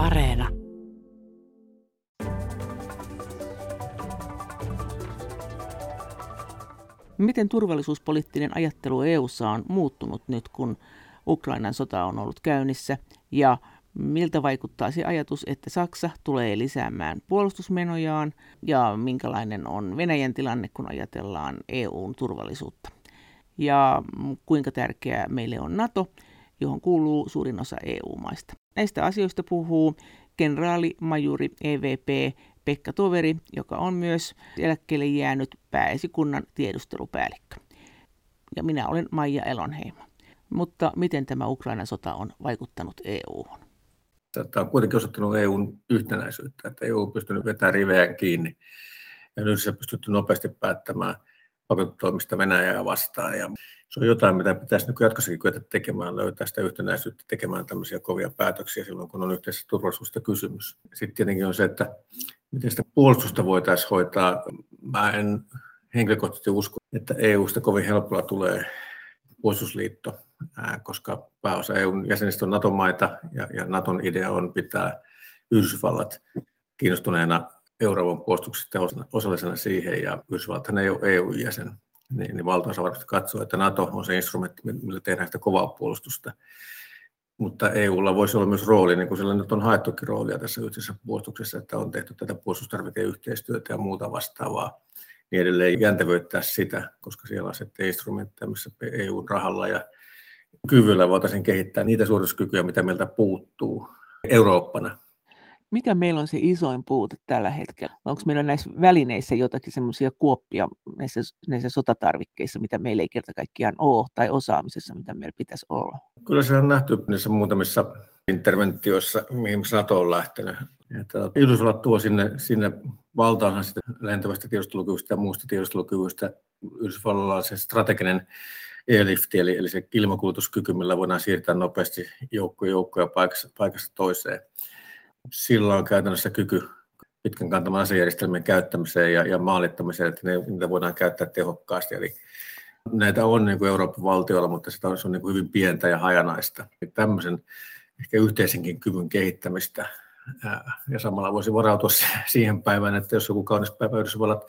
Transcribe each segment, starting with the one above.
Areena. Miten turvallisuuspoliittinen ajattelu EU:ssa on muuttunut nyt, kun Ukrainan sota on ollut käynnissä ja miltä vaikuttaa se ajatus, että Saksa tulee lisäämään puolustusmenojaan ja minkälainen on Venäjän tilanne, kun ajatellaan EUn turvallisuutta. Ja kuinka tärkeää meille on NATO, johon kuuluu suurin osa EU-maista. Näistä asioista puhuu kenraali-majuri EVP Pekka Toveri, joka on myös eläkkeelle jäänyt pääesikunnan tiedustelupäällikkö. Ja minä olen Maija Elonheimo. Mutta miten tämä Ukrainan sota on vaikuttanut EU:hun? Tämä on kuitenkin osoittanut EUn yhtenäisyyttä, että EU on pystynyt vetämään rivejä kiinni ja yhdessä pystytty nopeasti päättämään pakotetoimista Venäjää vastaan. Ja se on jotain, mitä pitäisi niin jatkossakin kyetä tekemään, löytää sitä yhtenäisyyttä tekemään tämmöisiä kovia päätöksiä silloin, kun on yhteisessä turvallisuudesta kysymys. Sitten tietenkin on se, että miten sitä puolustusta voitaisiin hoitaa. Mä en henkilökohtaisesti usko, että EUsta kovin helpolla tulee puolustusliitto, koska pääosa EUn jäsenistä on NATO-maita ja, ja NATOn idea on pitää Yhdysvallat kiinnostuneena Euroopan puolustuksesta osallisena siihen ja Yhdysvallathan ei ole EU-jäsen. Niin, niin valtaosa varmasti katsoo, että NATO on se instrumentti, millä tehdään sitä kovaa puolustusta. Mutta EUlla voisi olla myös rooli, niin kuin sillä nyt on haettukin roolia tässä yhteisessä puolustuksessa, että on tehty tätä puolustustarvikeyhteistyötä ja muuta vastaavaa niin edelleen jäntevöittää sitä, koska siellä on sitten instrumentteja, missä EU-rahalla ja kyvyllä voitaisiin kehittää niitä suorituskykyjä, mitä meiltä puuttuu Eurooppana. Mikä meillä on se isoin puute tällä hetkellä? Onko meillä näissä välineissä jotakin semmoisia kuoppia näissä, näissä sotatarvikkeissa, mitä meillä ei kerta kaikkiaan ole, tai osaamisessa, mitä meillä pitäisi olla? Kyllä se on nähty niissä muutamissa interventioissa, mihin NATO on lähtenyt. Että Yhdysvallat tuo sinne, sinne valtaansa sitä lentävästä tiedustelukyvystä ja muusta tiedustelukyvystä. Yhdysvalloilla on se strateginen airlift, eli, eli se ilmakulutuskyky, millä voidaan siirtää nopeasti joukkoja, joukkoja paikasta, paikasta toiseen. Sillä on käytännössä kyky pitkän kantaman asejärjestelmien käyttämiseen ja, ja maalittamiseen, että ne, niitä voidaan käyttää tehokkaasti. Eli näitä on niin kuin Euroopan valtioilla, mutta sitä on, se on niin kuin hyvin pientä ja hajanaista. Eli tämmöisen ehkä yhteisenkin kyvyn kehittämistä ja samalla voisi varautua siihen päivään, että jos joku kaunis päivä Yhdysvallat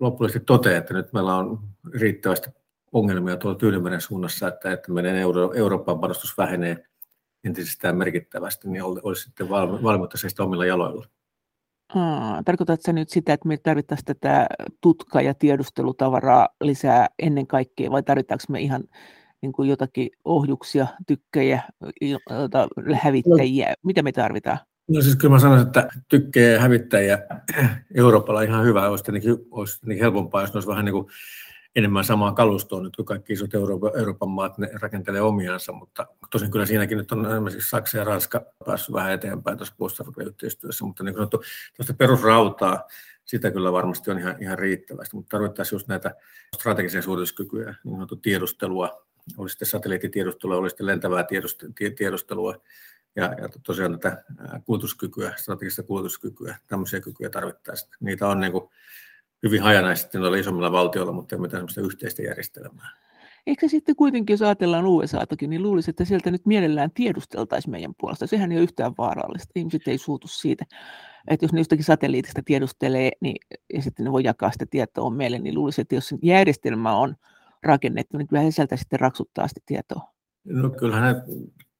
lopullisesti toteaa, että nyt meillä on riittävästi ongelmia tuolla Tyynemeren suunnassa, että, että meidän Euro, Euroopan panostus vähenee entisestään merkittävästi, niin olisi sitten valmiutta seistä omilla jaloilla. tarkoitatko nyt sitä, että me tarvittaisiin tätä tutka- ja tiedustelutavaraa lisää ennen kaikkea, vai tarvitaanko me ihan niin kuin jotakin ohjuksia, tykkejä, hävittäjiä? Mitä me tarvitaan? No siis kyllä mä sanoisin, että tykkejä ja hävittäjiä Euroopalla on ihan hyvä. Olisi tietenkin, olisi tietenkin helpompaa, jos ne olisi vähän niin kuin enemmän samaa kalustoa nyt, kun kaikki isot Euroopan, Euroopan maat ne rakentelee omiansa, mutta tosin kyllä siinäkin nyt on esimerkiksi Saksa ja Ranska päässyt vähän eteenpäin tuossa puolustusyhteistyössä, mutta niin kuin sanottu, tuosta perusrautaa, sitä kyllä varmasti on ihan, ihan riittävästi, mutta tarvittaisiin just näitä strategisia suorituskykyjä, niin sanottu tiedustelua, oli sitten satelliittitiedustelua, oli sitten lentävää tiedustelua ja, ja tosiaan tätä kulutuskykyä, strategista kulutuskykyä, tämmöisiä kykyjä tarvittaisiin. Niitä on niin kuin hyvin hajanaisesti noilla isommilla valtioilla, mutta ei mitään sellaista yhteistä järjestelmää. Ehkä sitten kuitenkin, jos ajatellaan USAtakin, niin luulisi, että sieltä nyt mielellään tiedusteltaisiin meidän puolesta. Sehän ei ole yhtään vaarallista. Ihmiset ei suutu siitä. Että jos ne jostakin satelliitista tiedustelee niin, ja sitten ne voi jakaa sitä tietoa meille, niin luulisi, että jos järjestelmä on rakennettu, niin kyllä sieltä sitten raksuttaa sitä tietoa. No kyllähän ne,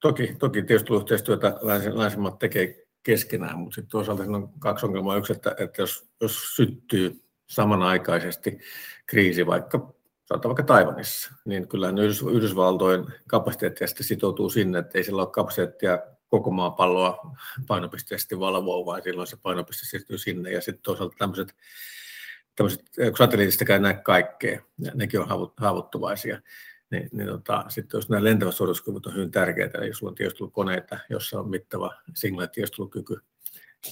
toki, toki tiedusteluyhteistyötä länsimaat tekee keskenään, mutta sitten toisaalta siinä on kaksi ongelmaa. Yksi, että, että jos, jos syttyy samanaikaisesti kriisi vaikka sanotaan vaikka Taivanissa, niin kyllä Yhdysvaltojen kapasiteettia sitoutuu sinne, että ei sillä ole kapasiteettia koko maapalloa painopisteesti valvoa, vaan silloin se painopiste siirtyy sinne. Ja sitten toisaalta tämmöiset, tämmöiset kun satelliitistäkään näe kaikkea, nekin on haavoittuvaisia, niin, niin tota, sitten jos nämä lentävät suorituskyvyt on hyvin tärkeitä, eli jos sulla on tiedustelukoneita, jossa on mittava signaalitiedustelukyky,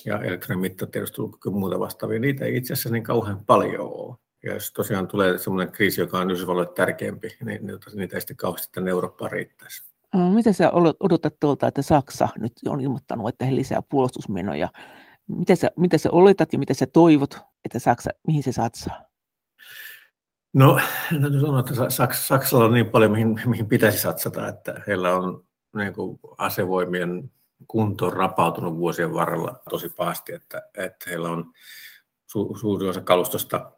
ja elektroninen mittatiedustelukyky ja muuta vastaavia, niitä ei itse asiassa niin kauhean paljon ole. Ja jos tosiaan tulee sellainen kriisi, joka on Yhdysvalloille tärkeämpi, niin, niitä ei sitten kauheasti tänne Eurooppaan riittäisi. Mitä sä odotat tuolta, että Saksa nyt on ilmoittanut, että he lisää puolustusmenoja? Mitä sä, mitä sä oletat ja mitä sä toivot, että Saksa, mihin se satsaa? No, täytyy sanoa, että Saks, Saksalla on niin paljon, mihin, mihin pitäisi satsata, että heillä on niin kuin asevoimien kunto on rapautunut vuosien varrella tosi pahasti, että, että heillä on su, suuri osa kalustosta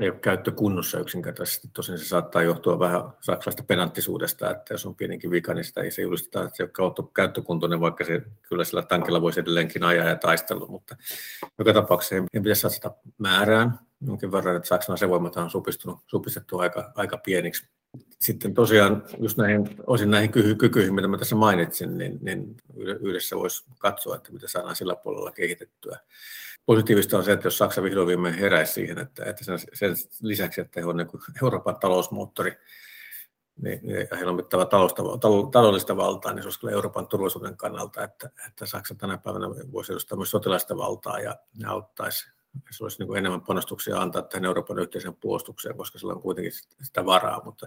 ei ole käyttökunnossa yksinkertaisesti. Tosin se saattaa johtua vähän saksalaista penanttisuudesta, että jos on pienikin vika, niin sitä ei se julisteta, että se ei ole käyttökuntoinen, vaikka se kyllä sillä tankilla voisi edelleenkin ajaa ja taistella, mutta joka tapauksessa ei pitäisi satsata määrään jonkin verran, että Saksan voimat on supistunut, supistettu aika, aika pieniksi. Sitten tosiaan just näihin, osin näihin kykyihin, mitä mä tässä mainitsin, niin, niin yhdessä voisi katsoa, että mitä saadaan sillä puolella kehitettyä positiivista on se, että jos Saksa vihdoin viimein heräisi siihen, että, että sen, sen lisäksi, että he on niin Euroopan talousmoottori, niin, niin heillä on mittava taloudellista valtaa, niin se olisi kyllä Euroopan turvallisuuden kannalta, että, että Saksa tänä päivänä voisi edustaa myös sotilaista valtaa ja ne auttaisi. Se olisi niin kuin enemmän panostuksia antaa tähän Euroopan yhteiseen puolustukseen, koska sillä on kuitenkin sitä varaa, mutta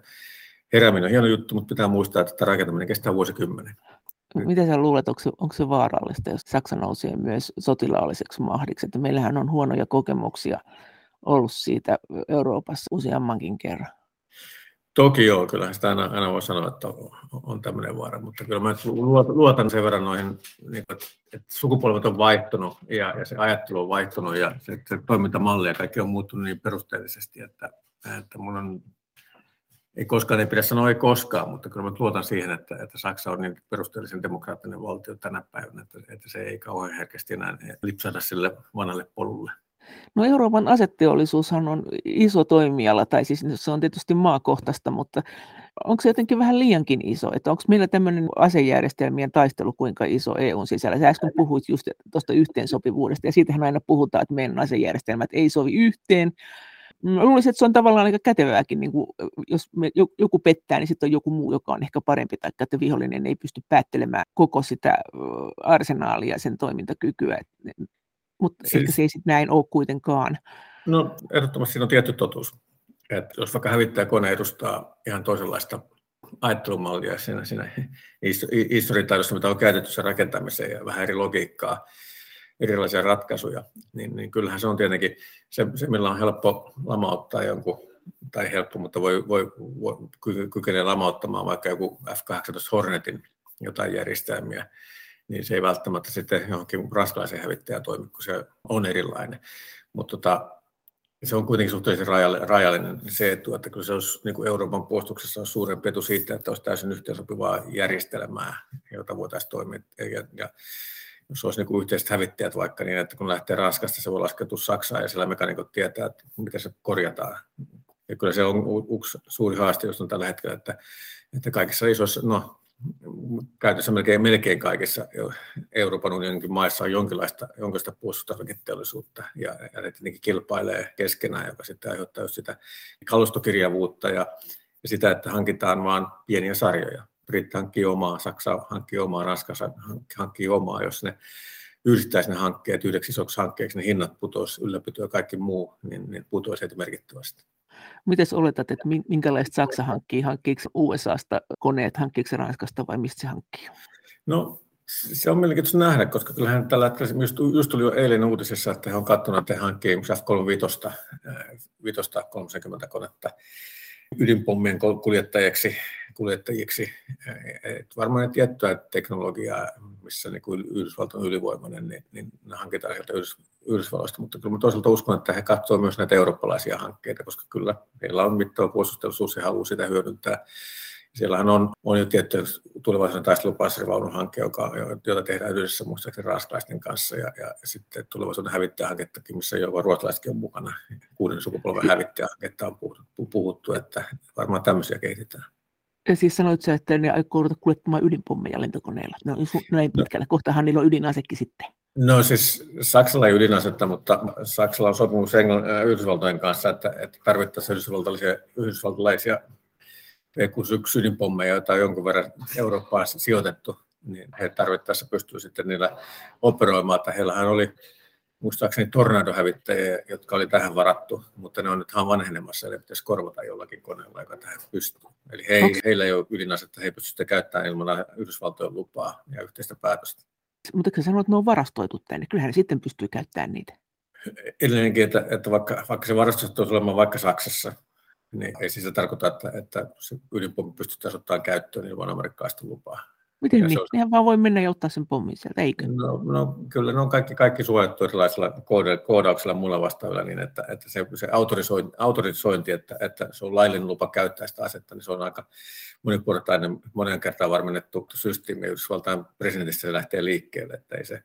herääminen on hieno juttu, mutta pitää muistaa, että tämä rakentaminen kestää vuosikymmenen. Mitä sä luulet, onko se, onko se vaarallista, jos Saksa nousee myös sotilaalliseksi mahdiksi? Että meillähän on huonoja kokemuksia ollut siitä Euroopassa useammankin kerran. Toki joo, kyllä sitä aina, aina voi sanoa, että on, on tämmöinen vaara, mutta kyllä mä luotan sen verran noihin, niin kuin, että sukupolvet on vaihtunut ja, ja se ajattelu on vaihtunut ja se, se toimintamalli ja kaikki on muuttunut niin perusteellisesti, että, että mun on ei koskaan, ei pidä sanoa ei koskaan, mutta kyllä mä luotan siihen, että, että Saksa on niin perusteellisen demokraattinen valtio tänä päivänä, että, että se ei kauhean herkästi enää lipsata sille vanhalle polulle. No Euroopan asetteollisuushan on iso toimiala, tai siis se on tietysti maakohtaista, mutta onko se jotenkin vähän liiankin iso? Että onko meillä tämmöinen asejärjestelmien taistelu kuinka iso EUn sisällä? Sä äsken puhuit just tuosta yhteensopivuudesta, ja siitähän aina puhutaan, että meidän asejärjestelmät ei sovi yhteen, Mä luulisin, että se on tavallaan aika kätevääkin, niin kuin, jos me, joku pettää, niin sitten on joku muu, joka on ehkä parempi, tai että vihollinen ei pysty päättelemään koko sitä arsenaalia sen toimintakykyä. Mutta siis, ehkä se ei sitten näin ole kuitenkaan. No ehdottomasti siinä on tietty totuus. Että jos vaikka hävittäjäkone edustaa ihan toisenlaista ajattelumallia siinä, siinä historiataidossa, mitä on käytetty sen rakentamiseen ja vähän eri logiikkaa, erilaisia ratkaisuja, niin, niin kyllähän se on tietenkin se, se, millä on helppo lamauttaa jonkun, tai helppo, mutta voi, voi, voi kykenee lamauttamaan vaikka joku F-18 Hornetin jotain järjestelmiä, niin se ei välttämättä sitten johonkin raskalaisen hävittäjään toimi, kun se on erilainen. Mutta tota, se on kuitenkin suhteellisen rajallinen se etu, että kyllä se olisi niin kuin Euroopan puolustuksessa on suurempi etu siitä, että olisi täysin yhteensopivaa järjestelmää, jota voitaisiin toimia. Ja, ja jos olisi niin yhteiset hävittäjät vaikka niin, että kun lähtee Ranskasta, se voi laskeutua Saksaan ja siellä mekanikot tietää, että miten se korjataan. Ja kyllä se on yksi suuri haaste, jos on tällä hetkellä, että, että kaikissa isoissa, no käytössä melkein, melkein kaikissa Euroopan unionin maissa on jonkinlaista, jonkinlaista puolustustarviketeollisuutta ja, ja ne tietenkin kilpailee keskenään, joka sitten aiheuttaa just sitä kalustokirjavuutta ja, ja sitä, että hankitaan vain pieniä sarjoja. Britti hankkii omaa, Saksa hankkii omaa, Ranska hankkii omaa, jos ne yhdistäisi ne hankkeet yhdeksi isoksi hankkeeksi, ne hinnat putoisi, ylläpito ja kaikki muu, niin, niin putoisi merkittävästi. Miten oletat, että minkälaista Saksa hankkii? Hankkiiko USAsta koneet, hankkiiko Ranskasta vai mistä se hankkii? No se on mielenkiintoista nähdä, koska kyllähän tällä hetkellä, just, just tuli jo eilen uutisessa, että he on katsonut, että he hankkii F-35, 30 konetta ydinpommien kuljettajiksi, kuljettajiksi. Et varmaan tiettyä teknologiaa, missä niin kuin on ylivoimainen, niin, niin ne hankitaan sieltä Yhdysvalloista, mutta kyllä toisaalta uskon, että he katsovat myös näitä eurooppalaisia hankkeita, koska kyllä heillä on mittava puolustusteollisuus ja haluaa sitä hyödyntää. Siellähän on, on jo tietty tulevaisuuden taistelupaassarivaunun joka, jota tehdään yhdessä muistaakseni ranskalaisten kanssa, ja, ja sitten tulevaisuuden hävittäjähankettakin, missä jopa ruotsalaisetkin on mukana. Kuuden sukupolven hävittäjähanketta on puhuttu, puhuttu, että varmaan tämmöisiä kehitetään. Ja siis sanoit sä, että ne aikoo ruveta kuljettamaan ydinpommeja lentokoneella. No, näin no. pitkällä. Kohtahan niillä on ydinasekin sitten. No siis Saksalla ei ydinasetta, mutta Saksalla on sopimus Engl- Yhdysvaltojen kanssa, että, että tarvittaisiin yhdysvaltalaisia, yhdysvaltalaisia V61 ydinpommeja, joita on jonkun verran Eurooppaan sijoitettu, niin he tarvittaessa pystyvät sitten niillä operoimaan. Että heillähän oli muistaakseni tornadohävittäjiä, jotka oli tähän varattu, mutta ne on nyt vanhenemassa, eli pitäisi korvata jollakin koneella, joka tähän pystyy. Eli he, okay. heillä ei ole ydinasetta, he ei pysty sitä käyttämään ilman Yhdysvaltojen lupaa ja yhteistä päätöstä. Mutta kun sanoit, että ne on varastoitu tänne, kyllähän ne sitten pystyy käyttämään niitä. Edelleenkin, että, että vaikka, vaikka se varastus olisi olemaan vaikka Saksassa, niin ei siis se tarkoita, että, että se ydinpommi pystytään ottamaan käyttöön ilman amerikkalaista lupaa. Miten niin? On... Nehän vaan voi mennä ja ottaa sen pommin sieltä, eikö? No, no kyllä ne on kaikki, kaikki suojattu erilaisilla koodauksilla muilla vastaavilla, niin että, että se, se autorisointi, autorisointi että, että se on laillinen lupa käyttää sitä asetta, niin se on aika moniportainen, monen kertaan varmennettu systeemi. Yhdysvaltain presidentistä se lähtee liikkeelle, että ei se,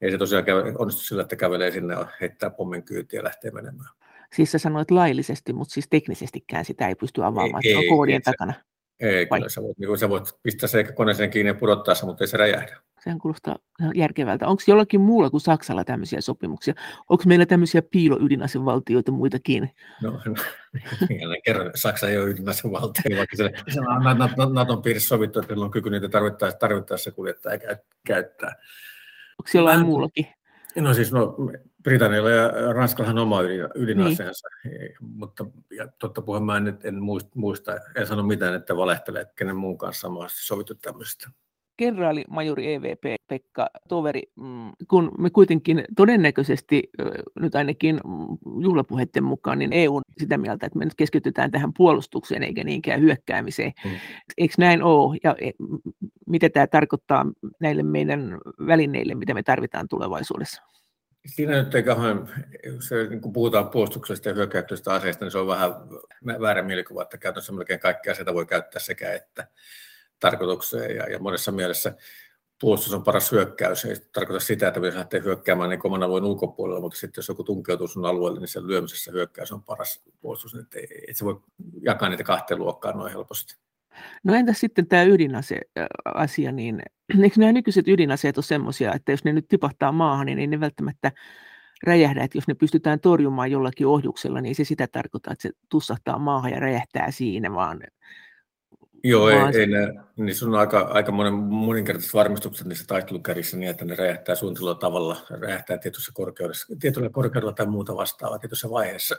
ei se tosiaan käy, onnistu sillä, että kävelee sinne ja heittää pommin kyytiä ja lähtee menemään. Siis sä sanoit laillisesti, mutta siis teknisestikään sitä ei pysty avaamaan, ei, on koodien ei, takana. Ei, Vai? kyllä sä voit, niin sä voit pistää se koneeseen kiinni ja pudottaa se, mutta ei se räjähdä. Sehän kuulostaa järkevältä. Onko jollakin muulla kuin Saksalla tämmöisiä sopimuksia? Onko meillä tämmöisiä piiloydinasevaltioita muitakin? No, no kerran, Saksa ei ole ydinasevaltio, vaikka se, se on Naton piirissä sovittu, että on kyky niitä tarvittaessa, tarvittaessa kuljettaa ja käyttää. Onko jollain muullakin? No siis no, Britannialla ja Ranskallahan on oma ydin, ydinaseensa, niin. mutta ja totta puheen mä en, en muista, en sano mitään, että valehtelee kenen muun kanssa samasti sovittu tämmöistä. Kenraali majuri EVP Pekka Toveri, mm, kun me kuitenkin todennäköisesti nyt ainakin juhlapuheiden mukaan, niin EU on sitä mieltä, että me nyt keskitytään tähän puolustukseen eikä niinkään hyökkäämiseen. Mm. Eikö näin ole? Ja e, mitä tämä tarkoittaa näille meidän välineille, mitä me tarvitaan tulevaisuudessa? Siinä nyt ei kauhean, se, niin kun puhutaan puolustuksesta ja hyökkäyksestä aseista, niin se on vähän väärä mielikuva, että käytännössä melkein kaikki aseita voi käyttää sekä että tarkoitukseen. Ja, ja monessa mielessä puolustus on paras hyökkäys. Ei tarkoita sitä, että pitäisi lähteä hyökkäämään niin oman alueen ulkopuolella, mutta sitten jos joku tunkeutuu sun alueelle, niin sen lyömisessä hyökkäys on paras puolustus. Ei, et se voi jakaa niitä kahteen luokkaan noin helposti. No entäs sitten tämä ydinase-asia, niin eikö nämä nykyiset ydinaseet ole semmoisia, että jos ne nyt tipahtaa maahan, niin ei ne välttämättä räjähdä, että jos ne pystytään torjumaan jollakin ohjuksella, niin se sitä tarkoittaa, että se tussahtaa maahan ja räjähtää siinä, vaan Joo, ei, ei ne, niissä on aika, aika monen, moninkertaiset varmistukset niissä taistelukärjissä niin, että ne räjähtää suunnitellulla tavalla, räjähtää tietyssä korkeudessa, tietyllä korkeudella tai muuta vastaavaa tietyssä vaiheessa.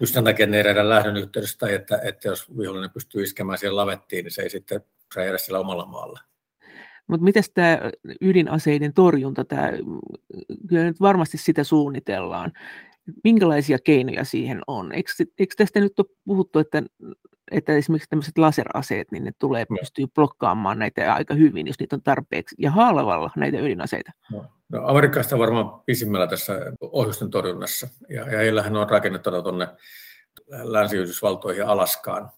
Just sen takia ne eräiden lähdön yhteydessä, tai että, että jos vihollinen pystyy iskemään siihen lavettiin, niin se ei sitten räjähdä sillä omalla maalla. Mutta miten tämä ydinaseiden torjunta, tämä, kyllä nyt varmasti sitä suunnitellaan. Minkälaisia keinoja siihen on? Eikö, eikö tästä nyt ole puhuttu, että että esimerkiksi tämmöiset laseraseet, niin ne tulee no. pystyy blokkaamaan näitä aika hyvin, jos niitä on tarpeeksi, ja halvalla näitä ydinaseita. No, no Amerikasta on varmaan pisimmällä tässä ohjusten torjunnassa, ja, ja heillähän on rakennettu tuonne Länsi-Yhdysvaltoihin ja Alaskaan.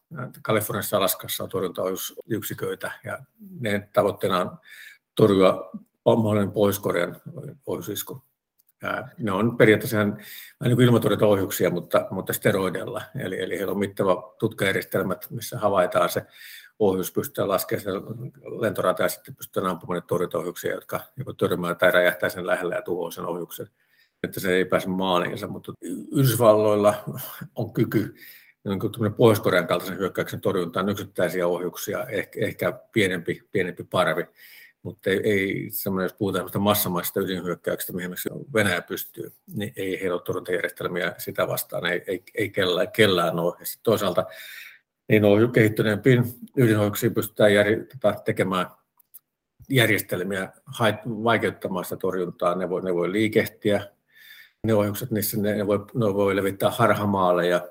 Kaliforniassa ja Alaskassa on torjuntaohjusyksiköitä, ja ne tavoitteena on torjua mahdollinen Pohjois-Korean ohjusisku. Ne on periaatteessa ihan niin ilmatorjuntaohjuksia, mutta, mutta steroidella. Eli, eli heillä on mittava tutkajärjestelmät, missä havaitaan se ohjus, pystytään laskemaan lentorata ja sitten pystytään ampumaan torjuntaohjuksia, jotka joko törmää tai räjähtää sen lähellä ja tuhoaa sen ohjuksen, että se ei pääse maaliinsa. Mutta Yhdysvalloilla on kyky niin Pohjois-Korean kaltaisen hyökkäyksen torjuntaan yksittäisiä ohjuksia, ehkä, ehkä pienempi, pienempi parvi mutta ei, ei semmoinen, jos puhutaan massamaisesta ydinhyökkäyksestä, mihin Venäjä pystyy, niin ei heillä ole torjuntajärjestelmiä sitä vastaan, ei, ei, ei kellään, kellään ole. Ja toisaalta niin on kehittyneempiin ydinohjuksiin pystytään jär, tota, tekemään järjestelmiä vaikeuttamaan sitä torjuntaa. Ne voi, ne voi liikehtiä, ne ohjukset, niissä ne, ne, voi, ne voi levittää harhamaalle ja,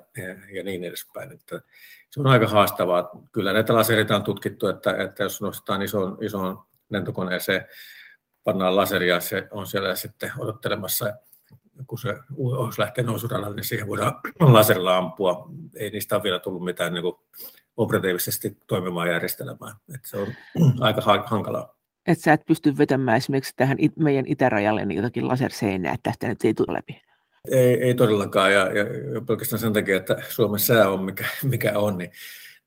ja, niin edespäin. Että se on aika haastavaa. Kyllä näitä lasereita on tutkittu, että, että jos nostetaan isoon, isoon lentokoneeseen, pannaan laseria, se on siellä sitten odottelemassa, kun se ohjus lähtee nousuradalle, niin siihen voidaan laserilla ampua. Ei niistä ole vielä tullut mitään niin kuin operatiivisesti toimimaan järjestelmään. että se on aika hankalaa. Että sä et pysty vetämään esimerkiksi tähän meidän itärajalle niin jotakin laserseinää, että tästä nyt ei tule läpi. Ei, ei todellakaan, ja, ja, ja pelkästään sen takia, että Suomen sää on mikä, mikä on, niin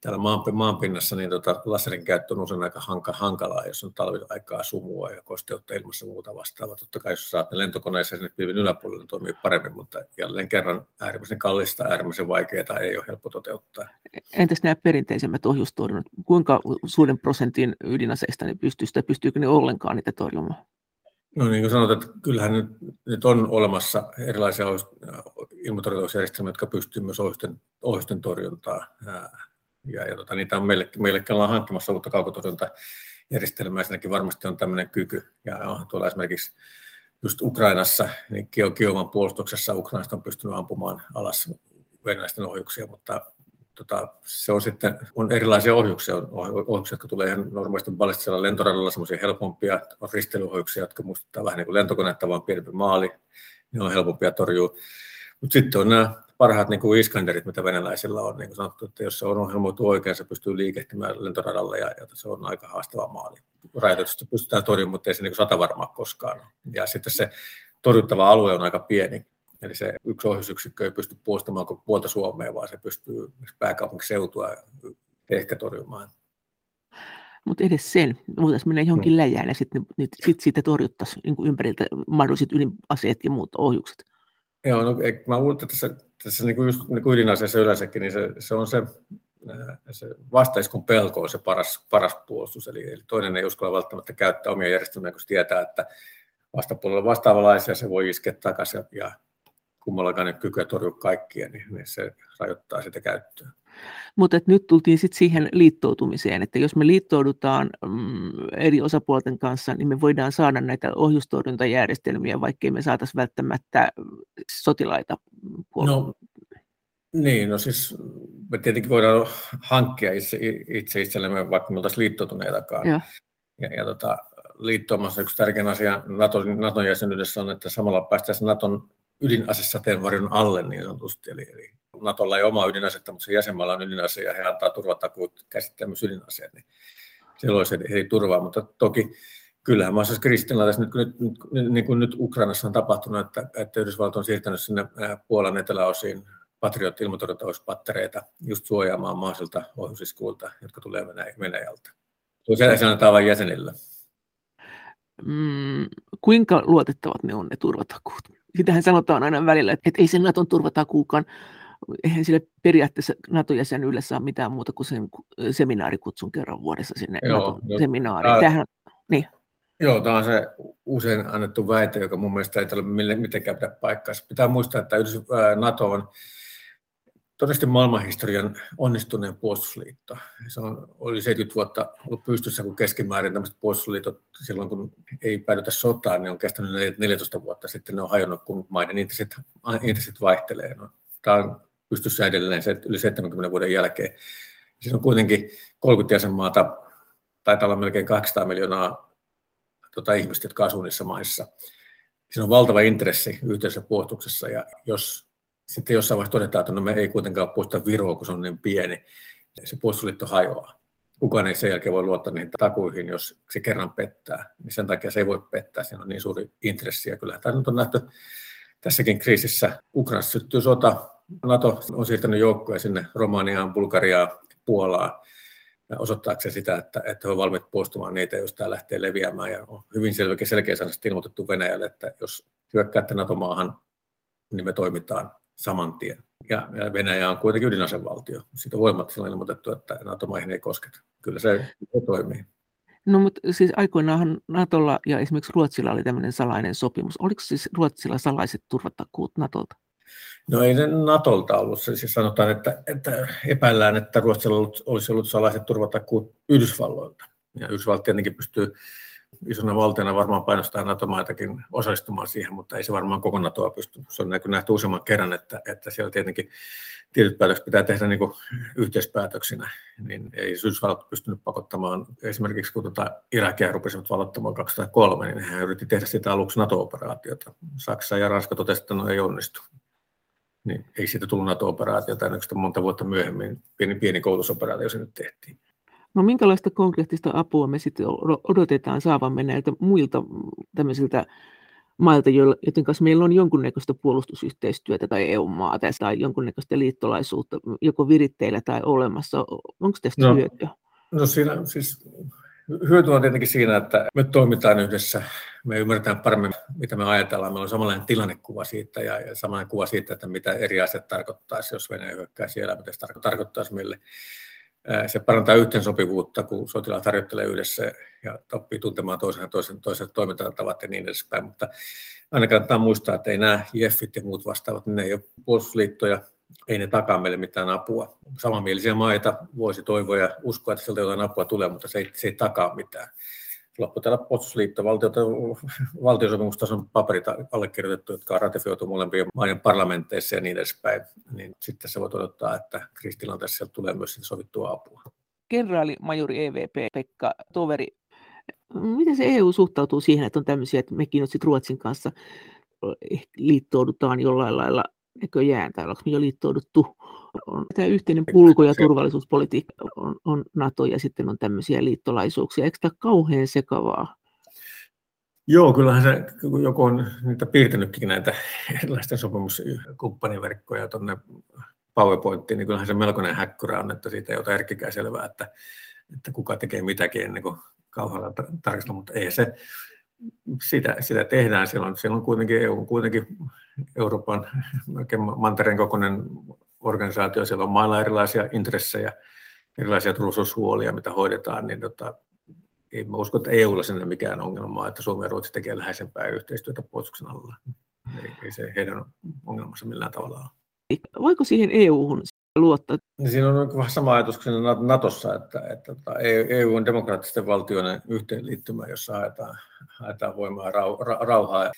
täällä maan, maanpinnassa niin tota, laserin käyttö on usein aika hanka, hankalaa, jos on talviaikaa sumua ja kosteutta ilmassa muuta vastaavaa. Totta kai jos saat ne lentokoneeseen sinne pilvin yläpuolelle, niin toimii paremmin, mutta jälleen kerran äärimmäisen kallista, äärimmäisen vaikeaa ei ole helppo toteuttaa. Entäs nämä perinteisemmät ohjustorjunnat? Kuinka suuren prosentin ydinaseista ne pystyy, tai pystyykö ne ollenkaan niitä torjumaan? No niin kuin sanot, että kyllähän nyt, nyt on olemassa erilaisia ilmatorjuntausjärjestelmiä, jotka pystyvät myös ohjusten, ohjusten torjuntaan ja, ja tota, niitä on meille, meille ollaan hankkimassa uutta kaukotorjuntajärjestelmää, siinäkin varmasti on tämmöinen kyky, ja onhan tuolla esimerkiksi just Ukrainassa, niin Kiovan puolustuksessa Ukrainasta on pystynyt ampumaan alas venäläisten ohjuksia, mutta tota, se on sitten on erilaisia ohjuksia, on ohjuksia, jotka tulee ihan normaalisti ballistisella lentoradalla, semmoisia helpompia, on risteilyohjuksia, jotka muistuttaa vähän niin kuin lentokonetta, vaan pienempi maali, ne on helpompia torjua. Mutta sitten on nämä parhaat niin kuin Iskanderit, mitä venäläisillä on. Niin kuin sanottu, että jos se on ohjelmoitu oikein, se pystyy liikehtimään lentoradalle ja, ja se on aika haastava maali. Rajoitusta pystytään torjumaan, mutta ei se niin sata varmaa koskaan. Ja sitten se torjuttava alue on aika pieni. Eli se yksi ohjusyksikkö ei pysty puolustamaan koko puolta Suomea, vaan se pystyy pääkaupunkiseutua ehkä torjumaan. Mutta edes sen, voitaisiin mennä johonkin mm. läjään ja sitten sit siitä torjuttaisiin niin ympäriltä mahdolliset ydinaseet ja muut ohjukset. Joo, no, mä luulen, että tässä, tässä niin kuin just niin kuin ydinaseessa yleensäkin, niin se, se on se, äh, se vastaiskun pelko on se paras, paras puolustus. Eli, eli toinen ei uskalla välttämättä käyttää omia järjestelmiä, kun tietää, että vastapuolella on vastaavanlaisia, se voi iskeä takaisin ja kummallakaan ei kykyä torjua kaikkia, niin, niin se rajoittaa sitä käyttöä. Mutta nyt tultiin sitten siihen liittoutumiseen, että jos me liittoudutaan mm, eri osapuolten kanssa, niin me voidaan saada näitä ohjustorjuntajärjestelmiä, vaikkei me saataisiin välttämättä sotilaita No, niin, no siis me tietenkin voidaan hankkia itse, itse itsellemme, vaikka me oltaisiin liittoutuneitakaan. Ja, ja, ja tota, liittoumassa yksi tärkeä asia Naton, Naton jäsenyydessä on, että samalla päästäisiin Naton ydinasesateenvarjon alle niin sanotusti. Eli, eli Natolla ei omaa ydinasetta, mutta se jäsenmaalla on ydinase ja he antaa turvatakuut käsittää myös ydinaseet, niin silloin se ei turvaa. Mutta toki kyllähän maassa kriisitilanteessa, nyt, nyt, nyt, niin kuin nyt Ukrainassa on tapahtunut, että, että Yhdysvallat on siirtänyt sinne Puolan eteläosiin patriot ilmatorjuntaohjuspattereita just suojaamaan maasilta ohjusiskuilta, jotka tulee Venäjältä. Se annetaan vain jäsenillä. Mm, kuinka luotettavat ne on ne turvatakuut? Sitähän sanotaan aina välillä, että, että ei sen Naton turvatakuukaan eihän sille periaatteessa NATO-jäsenyydelle saa mitään muuta kuin sen seminaarikutsun kerran vuodessa sinne Joo, seminaariin. Tämähän, niin. Joo, tämä on se usein annettu väite, joka mun mielestä ei tällä mitenkään pidä paikkaansa. Pitää muistaa, että NATO on todennäköisesti maailmanhistorian onnistuneen puolustusliitto. Se on, oli 70 vuotta ollut pystyssä, kun keskimäärin tämmöiset puolustusliitot silloin, kun ei päädytä sotaan, niin on kestänyt 14 vuotta sitten, ne on hajonnut, kun maiden intressit, intressit vaihtelee. No, tämä on pystyssä edelleen yli 70 vuoden jälkeen. Siinä on kuitenkin 30 jäsenmaata, taitaa olla melkein 200 miljoonaa tota, ihmistä, jotka asuu niissä maissa. Siinä on valtava intressi yhteisessä puolustuksessa, ja jos sitten jossain vaiheessa todetaan, että no me ei kuitenkaan puolusta Viroa, kun se on niin pieni, se puolustusliitto hajoaa. Kukaan ei sen jälkeen voi luottaa niihin takuihin, jos se kerran pettää. Niin sen takia se ei voi pettää, siinä on niin suuri intressi. Ja kyllä tämä nyt on nähty tässäkin kriisissä. Ukrainassa syttyy sota, NATO on siirtänyt joukkoja sinne Romaniaan, Bulgariaan, Puolaan osoittaakseen sitä, että, että he ovat valmiit puolustamaan niitä, jos tämä lähtee leviämään. Ja on hyvin selkeä, selkeä ilmoitettu Venäjälle, että jos hyökkäätte NATO-maahan, niin me toimitaan saman tien. Ja, Venäjä on kuitenkin ydinasevaltio. Siitä voimat on ilmoitettu, että NATO-maihin ei kosketa. Kyllä se, se toimii. No mutta siis aikoinaan Natolla ja esimerkiksi Ruotsilla oli tämmöinen salainen sopimus. Oliko siis Ruotsilla salaiset turvatakuut Natolta? No ei ne Natolta ollut. Siis sanotaan, että, että epäillään, että Ruotsilla olisi ollut salaiset turvatakuut Yhdysvalloilta. Ja Yhdysvallat tietenkin pystyy isona valtiona varmaan painostaa NATO-maitakin osallistumaan siihen, mutta ei se varmaan koko NATOa pysty. Se on nähty useamman kerran, että, että siellä tietenkin tietyt päätökset pitää tehdä niin yhteispäätöksinä, niin ei Yhdysvallat pystynyt pakottamaan. Esimerkiksi kun tuota Irakia rupesivat valottamaan 2003, niin hän yritti tehdä sitä aluksi NATO-operaatiota. Saksa ja Ranska totesivat, että no ei onnistu niin ei siitä tullut NATO-operaatiota, kuin monta vuotta myöhemmin pieni, pieni koulutusoperaatio se nyt tehtiin. No minkälaista konkreettista apua me sitten odotetaan saavamme näiltä muilta tämmöisiltä mailta, joiden kanssa meillä on jonkunnäköistä puolustusyhteistyötä tai EU-maata tai jonkunnäköistä liittolaisuutta, joko viritteillä tai olemassa. Onko tästä no, hyötyä? No siinä siis hyöty on tietenkin siinä, että me toimitaan yhdessä, me ymmärretään paremmin, mitä me ajatellaan. Meillä on samanlainen tilannekuva siitä ja, samanlainen kuva siitä, että mitä eri asiat tarkoittaisi, jos Venäjä hyökkää siellä, mitä se tarkoittaisi meille. Se parantaa yhteensopivuutta, kun sotilaat harjoittelee yhdessä ja oppii tuntemaan toisen toisen, toisen toimintatavat ja niin edespäin. Mutta aina kannattaa muistaa, että ei nämä JEFit ja muut vastaavat, ne ei ole puolustusliittoja, ei ne takaa meille mitään apua. Samanmielisiä maita voisi toivoa ja uskoa, että sieltä jotain apua tulee, mutta se ei, se ei takaa mitään. lopputella puolustusliitto, valtiosopimustason paperit allekirjoitettu, jotka on ratifioitu molempien maiden parlamenteissa ja niin edespäin, niin sitten se voi odottaa, että kristilanteessa tulee myös sovittua apua. Kenraali majori EVP Pekka Toveri, miten se EU suhtautuu siihen, että on tämmöisiä, että mekin nyt sitten Ruotsin kanssa liittoudutaan jollain lailla näköjään, tai ollaanko me jo liittouduttu on tämä yhteinen ulko- ja turvallisuuspolitiikka on, on NATO ja sitten on tämmöisiä liittolaisuuksia. Eikö tämä kauhean sekavaa? Joo, kyllähän se, kun joku on niitä piirtänytkin näitä erilaisten sopimuskumppaniverkkoja tuonne PowerPointiin, niin kyllähän se melkoinen häkkyrä on, että siitä ei ota erkkikään selvää, että, että kuka tekee mitäkin ennen kuin kauhealla tarkastella, mutta ei se, sitä, sitä tehdään. Siellä on, siellä on kuitenkin EU, kuitenkin Euroopan mantereen kokoinen organisaatio, siellä on mailla erilaisia intressejä, erilaisia turvallisuushuolia, mitä hoidetaan, niin tota, ei mä usko, että EUlla sinne mikään ongelma, että Suomi ja Ruotsi tekee läheisempää yhteistyötä puolustuksen alla. Ei, ei se heidän ongelmansa millään tavalla ole. Voiko siihen EU-hun luottaa? Niin siinä on vähän sama ajatus kuin Natossa, että, että, että EU on demokraattisten valtioiden yhteenliittymä, jossa haetaan, haetaan voimaa ra, rauhaa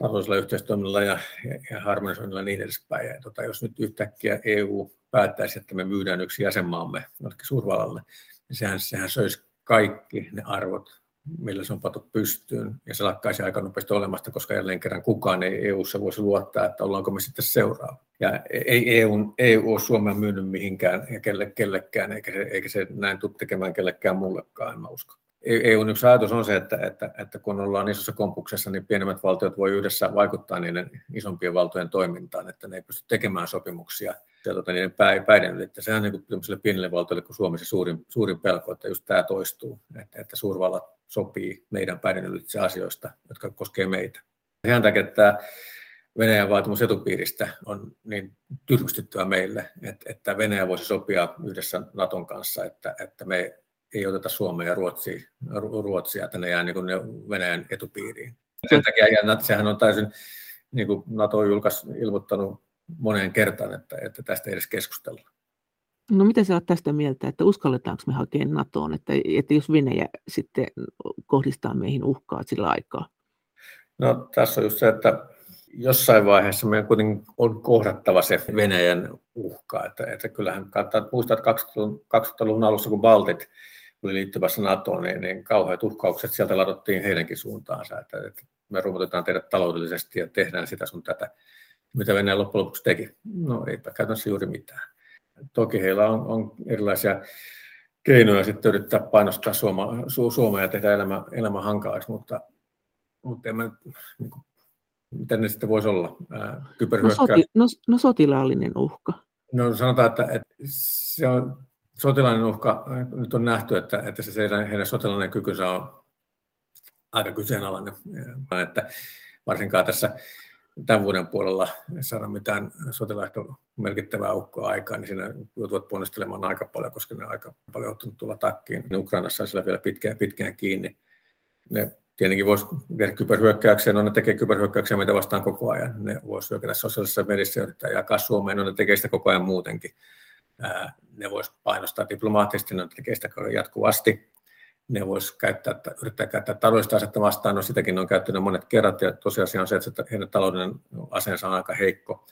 taloudellisella yhteistoiminnalla ja, ja, ja harmonisoinnilla ja niin edespäin. Ja, tota, jos nyt yhtäkkiä EU päättäisi, että me myydään yksi jäsenmaamme jollekin suurvallalle, niin sehän, sehän söisi kaikki ne arvot, millä se on patu pystyyn, ja se lakkaisi aika nopeasti olemasta, koska jälleen kerran kukaan ei EU-ssa voisi luottaa, että ollaanko me sitten seuraava. Ja ei EU, EU ole Suomea myynyt mihinkään ja kelle, kellekään, eikä se, eikä se näin tule tekemään kellekään mullekaan, en mä usko. EUn yksi ajatus on se, että, että, että kun ollaan isossa kompuksessa, niin pienemmät valtiot voi yhdessä vaikuttaa niiden isompien valtojen toimintaan, että ne ei pysty tekemään sopimuksia ja tuota, niiden päiden yli. Että sehän on niin pienille valtioille kuin Suomessa suurin, suurin pelko, että just tämä toistuu, että, että suurvallat sopii meidän päiden ylitse asioista, jotka koskee meitä. Sen takia, että Venäjän vaatimus etupiiristä on niin tyrkystyttyä meille, että, että Venäjä voisi sopia yhdessä Naton kanssa, että, että me ei oteta Suomea ja Ruotsia, Ruotsia että ne jää niin ne Venäjän etupiiriin. Sen takia, ja sehän on täysin, niin kuin NATO on julkais, ilmoittanut moneen kertaan, että, että tästä ei edes keskustella. No mitä sä oot tästä mieltä, että uskalletaanko me hakea NATOon, että, että jos Venäjä sitten kohdistaa meihin uhkaa sillä aikaa? No tässä on just se, että jossain vaiheessa meidän kuitenkin on kohdattava se Venäjän uhka. Että, että kyllähän kannattaa muistaa, että 2000-luvun alussa, kun Baltit oli liittyvässä NATOon, niin, niin kauheat uhkaukset sieltä ladottiin heidänkin suuntaansa, että, että me rumotetaan teidät taloudellisesti ja tehdään sitä sun tätä. Mitä Venäjä loppujen lopuksi teki? No eipä käytännössä juuri mitään. Toki heillä on, on erilaisia keinoja sitten yrittää painostaa Suoma, Su, Suomea ja tehdä elämä, elämä hankalaksi, mutta, mutta en mä, niin kuin, miten ne sitten voisi olla? Ää, no, soti, no, no sotilaallinen uhka. No sanotaan, että, että se on sotilainen uhka, nyt on nähty, että, että se heidän, sotilainen kykynsä on aika kyseenalainen. Että varsinkaan tässä tämän vuoden puolella saada mitään sotilaista merkittävää uhkaa aikaan, niin siinä joutuvat ponnistelemaan aika paljon, koska ne aika paljon ottanut tulla takkiin. Niin Ukrainassa on siellä vielä pitkään, pitkään kiinni. Ne tietenkin voisi tehdä kyberhyökkäyksiä, no ne tekee kyberhyökkäyksiä meitä vastaan koko ajan. Ne voisi hyökätä sosiaalisessa mediassa ja yrittää jakaa Suomeen, no ne tekee sitä koko ajan muutenkin ne vois painostaa diplomaattisesti, ne sitä jatkuvasti. Ne vois käyttää, yrittää käyttää taloudellista asetta vastaan, no sitäkin on käyttänyt monet kerrat, ja tosiasia on se, että heidän taloudellinen aseensa on aika heikko,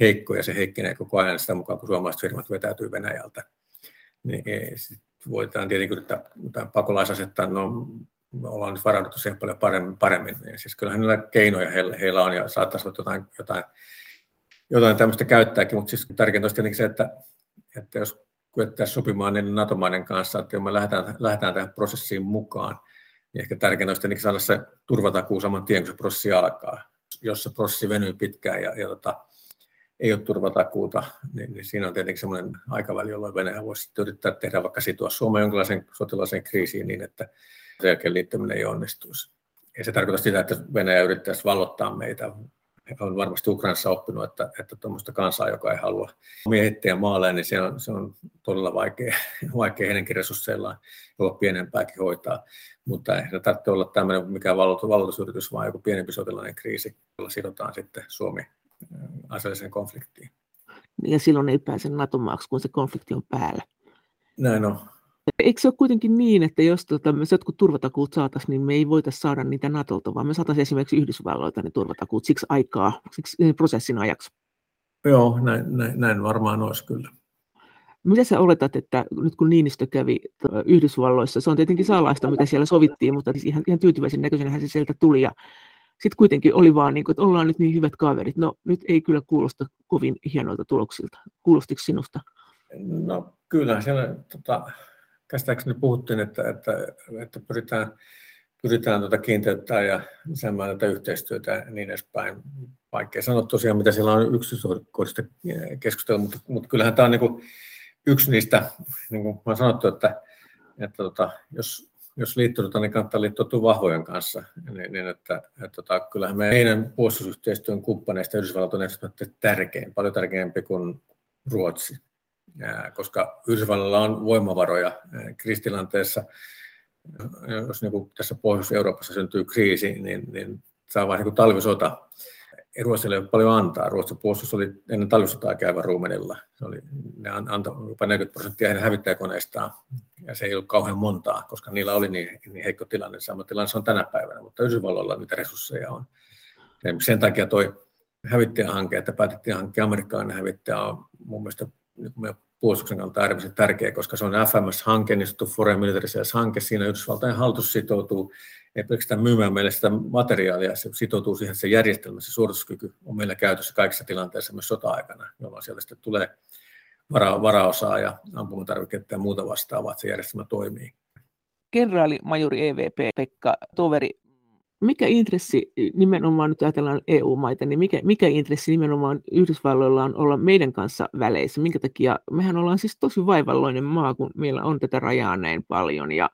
heikko ja se heikkenee koko ajan sitä mukaan, kun suomalaiset firmat vetäytyy Venäjältä. Niin voidaan tietenkin yrittää pakolaisasetta, no me ollaan nyt varauduttu siihen paljon paremmin. paremmin. Ja siis kyllähän niillä keinoja heillä, on ja saattaisi olla jotain, jotain, jotain tämmöistä käyttääkin, mutta siis tärkeintä olisi tietenkin se, että että jos kyettäisiin sopimaan niiden NATO-maiden kanssa, että me lähdetään, lähdetään tähän prosessiin mukaan, niin ehkä tärkeintä olisi saada se turvatakuu saman tien, kun se prosessi alkaa. Jos se prosessi venyy pitkään ja, ja tota, ei ole turvatakuuta, niin, niin siinä on tietenkin sellainen aikaväli, jolloin Venäjä voisi yrittää tehdä vaikka sitoa Suomen jonkinlaisen sotilaisen kriisiin niin, että sen jälkeen liittyminen ei onnistuisi. Ja se tarkoittaa sitä, että Venäjä yrittäisi vallottaa meitä on varmasti Ukrainassa oppinut, että, että tuommoista kansaa, joka ei halua miehittää maalle, niin se on, se on todella vaikea, vaikea heidänkin resursseillaan jopa pienempääkin hoitaa. Mutta ei se tarvitse olla tämmöinen mikä valloitusyritys, vaan joku pienempi sotilainen kriisi, jolla sidotaan sitten Suomi äh, aseelliseen konfliktiin. Ja silloin ei pääse NATO-maaksi, kun se konflikti on päällä. Näin on. Eikö se ole kuitenkin niin, että jos tota, me jotkut turvatakuut saataisiin, niin me ei voitaisiin saada niitä Natolta, vaan me saataisiin esimerkiksi Yhdysvalloilta ne turvatakuut siksi aikaa, siksi prosessin ajaksi? Joo, näin, näin, näin varmaan olisi kyllä. Mitä sä oletat, että nyt kun Niinistö kävi Yhdysvalloissa, se on tietenkin salaista, mitä siellä sovittiin, mutta siis ihan, ihan tyytyväisen näköisenä se sieltä tuli ja sitten kuitenkin oli vaan niin kuin, että ollaan nyt niin hyvät kaverit. No nyt ei kyllä kuulosta kovin hienoilta tuloksilta. Kuulostiko sinusta? No kyllä, siellä tota, käsittääkseni puhuttiin, että, että, että pyritään, pyritään tuota kiinteyttää ja lisäämään tätä yhteistyötä ja niin edespäin. Vaikea sanoa tosiaan, mitä siellä on yksityiskohdista keskustelua, mutta, mutta kyllähän tämä on niin kuin yksi niistä, niin kuin mä sanottu, että, että tota, jos, jos liittynyt, niin kannattaa liittyä vahvojen kanssa. Niin, niin että, että, tota, kyllähän meidän puolustusyhteistyön kumppaneista Yhdysvallat on tärkein, paljon tärkeämpi kuin Ruotsi koska Yhdysvalloilla on voimavaroja kristilanteessa. Jos niin tässä Pohjois-Euroopassa syntyy kriisi, niin, niin saa vain niin talvisota. Ruotsilla ei ole paljon antaa. Ruotsin puolustus oli ennen talvisotaa käyvä ruumenilla. Se oli, ne antoi jopa 40 prosenttia heidän hävittäjäkoneistaan, ja se ei ollut kauhean montaa, koska niillä oli niin, niin heikko tilanne. Sama tilanne se on tänä päivänä, mutta Yhdysvalloilla niitä resursseja on. Sen takia toi hävittäjähanke, että päätettiin hankkia amerikkalainen hävittäjä, on mun mielestä niin puolustuksen kannalta äärimmäisen tärkeä, koska se on FMS-hanke, niin sanottu Foreign Military Sales-hanke. Siinä Yhdysvaltain hallitus sitoutuu ei pelkästään myymään meille sitä materiaalia, se sitoutuu siihen, että se järjestelmä, se suorituskyky on meillä käytössä kaikissa tilanteissa myös sota-aikana, jolloin sieltä sitten tulee vara, varaosaa ja ampumatarviketta ja muuta vastaavaa, että se järjestelmä toimii. Kenraali majori EVP Pekka Toveri mikä intressi nimenomaan, nyt ajatellaan EU-maita, niin mikä, mikä intressi nimenomaan Yhdysvalloilla on olla meidän kanssa väleissä? Minkä takia, mehän ollaan siis tosi vaivalloinen maa, kun meillä on tätä rajaa näin paljon ja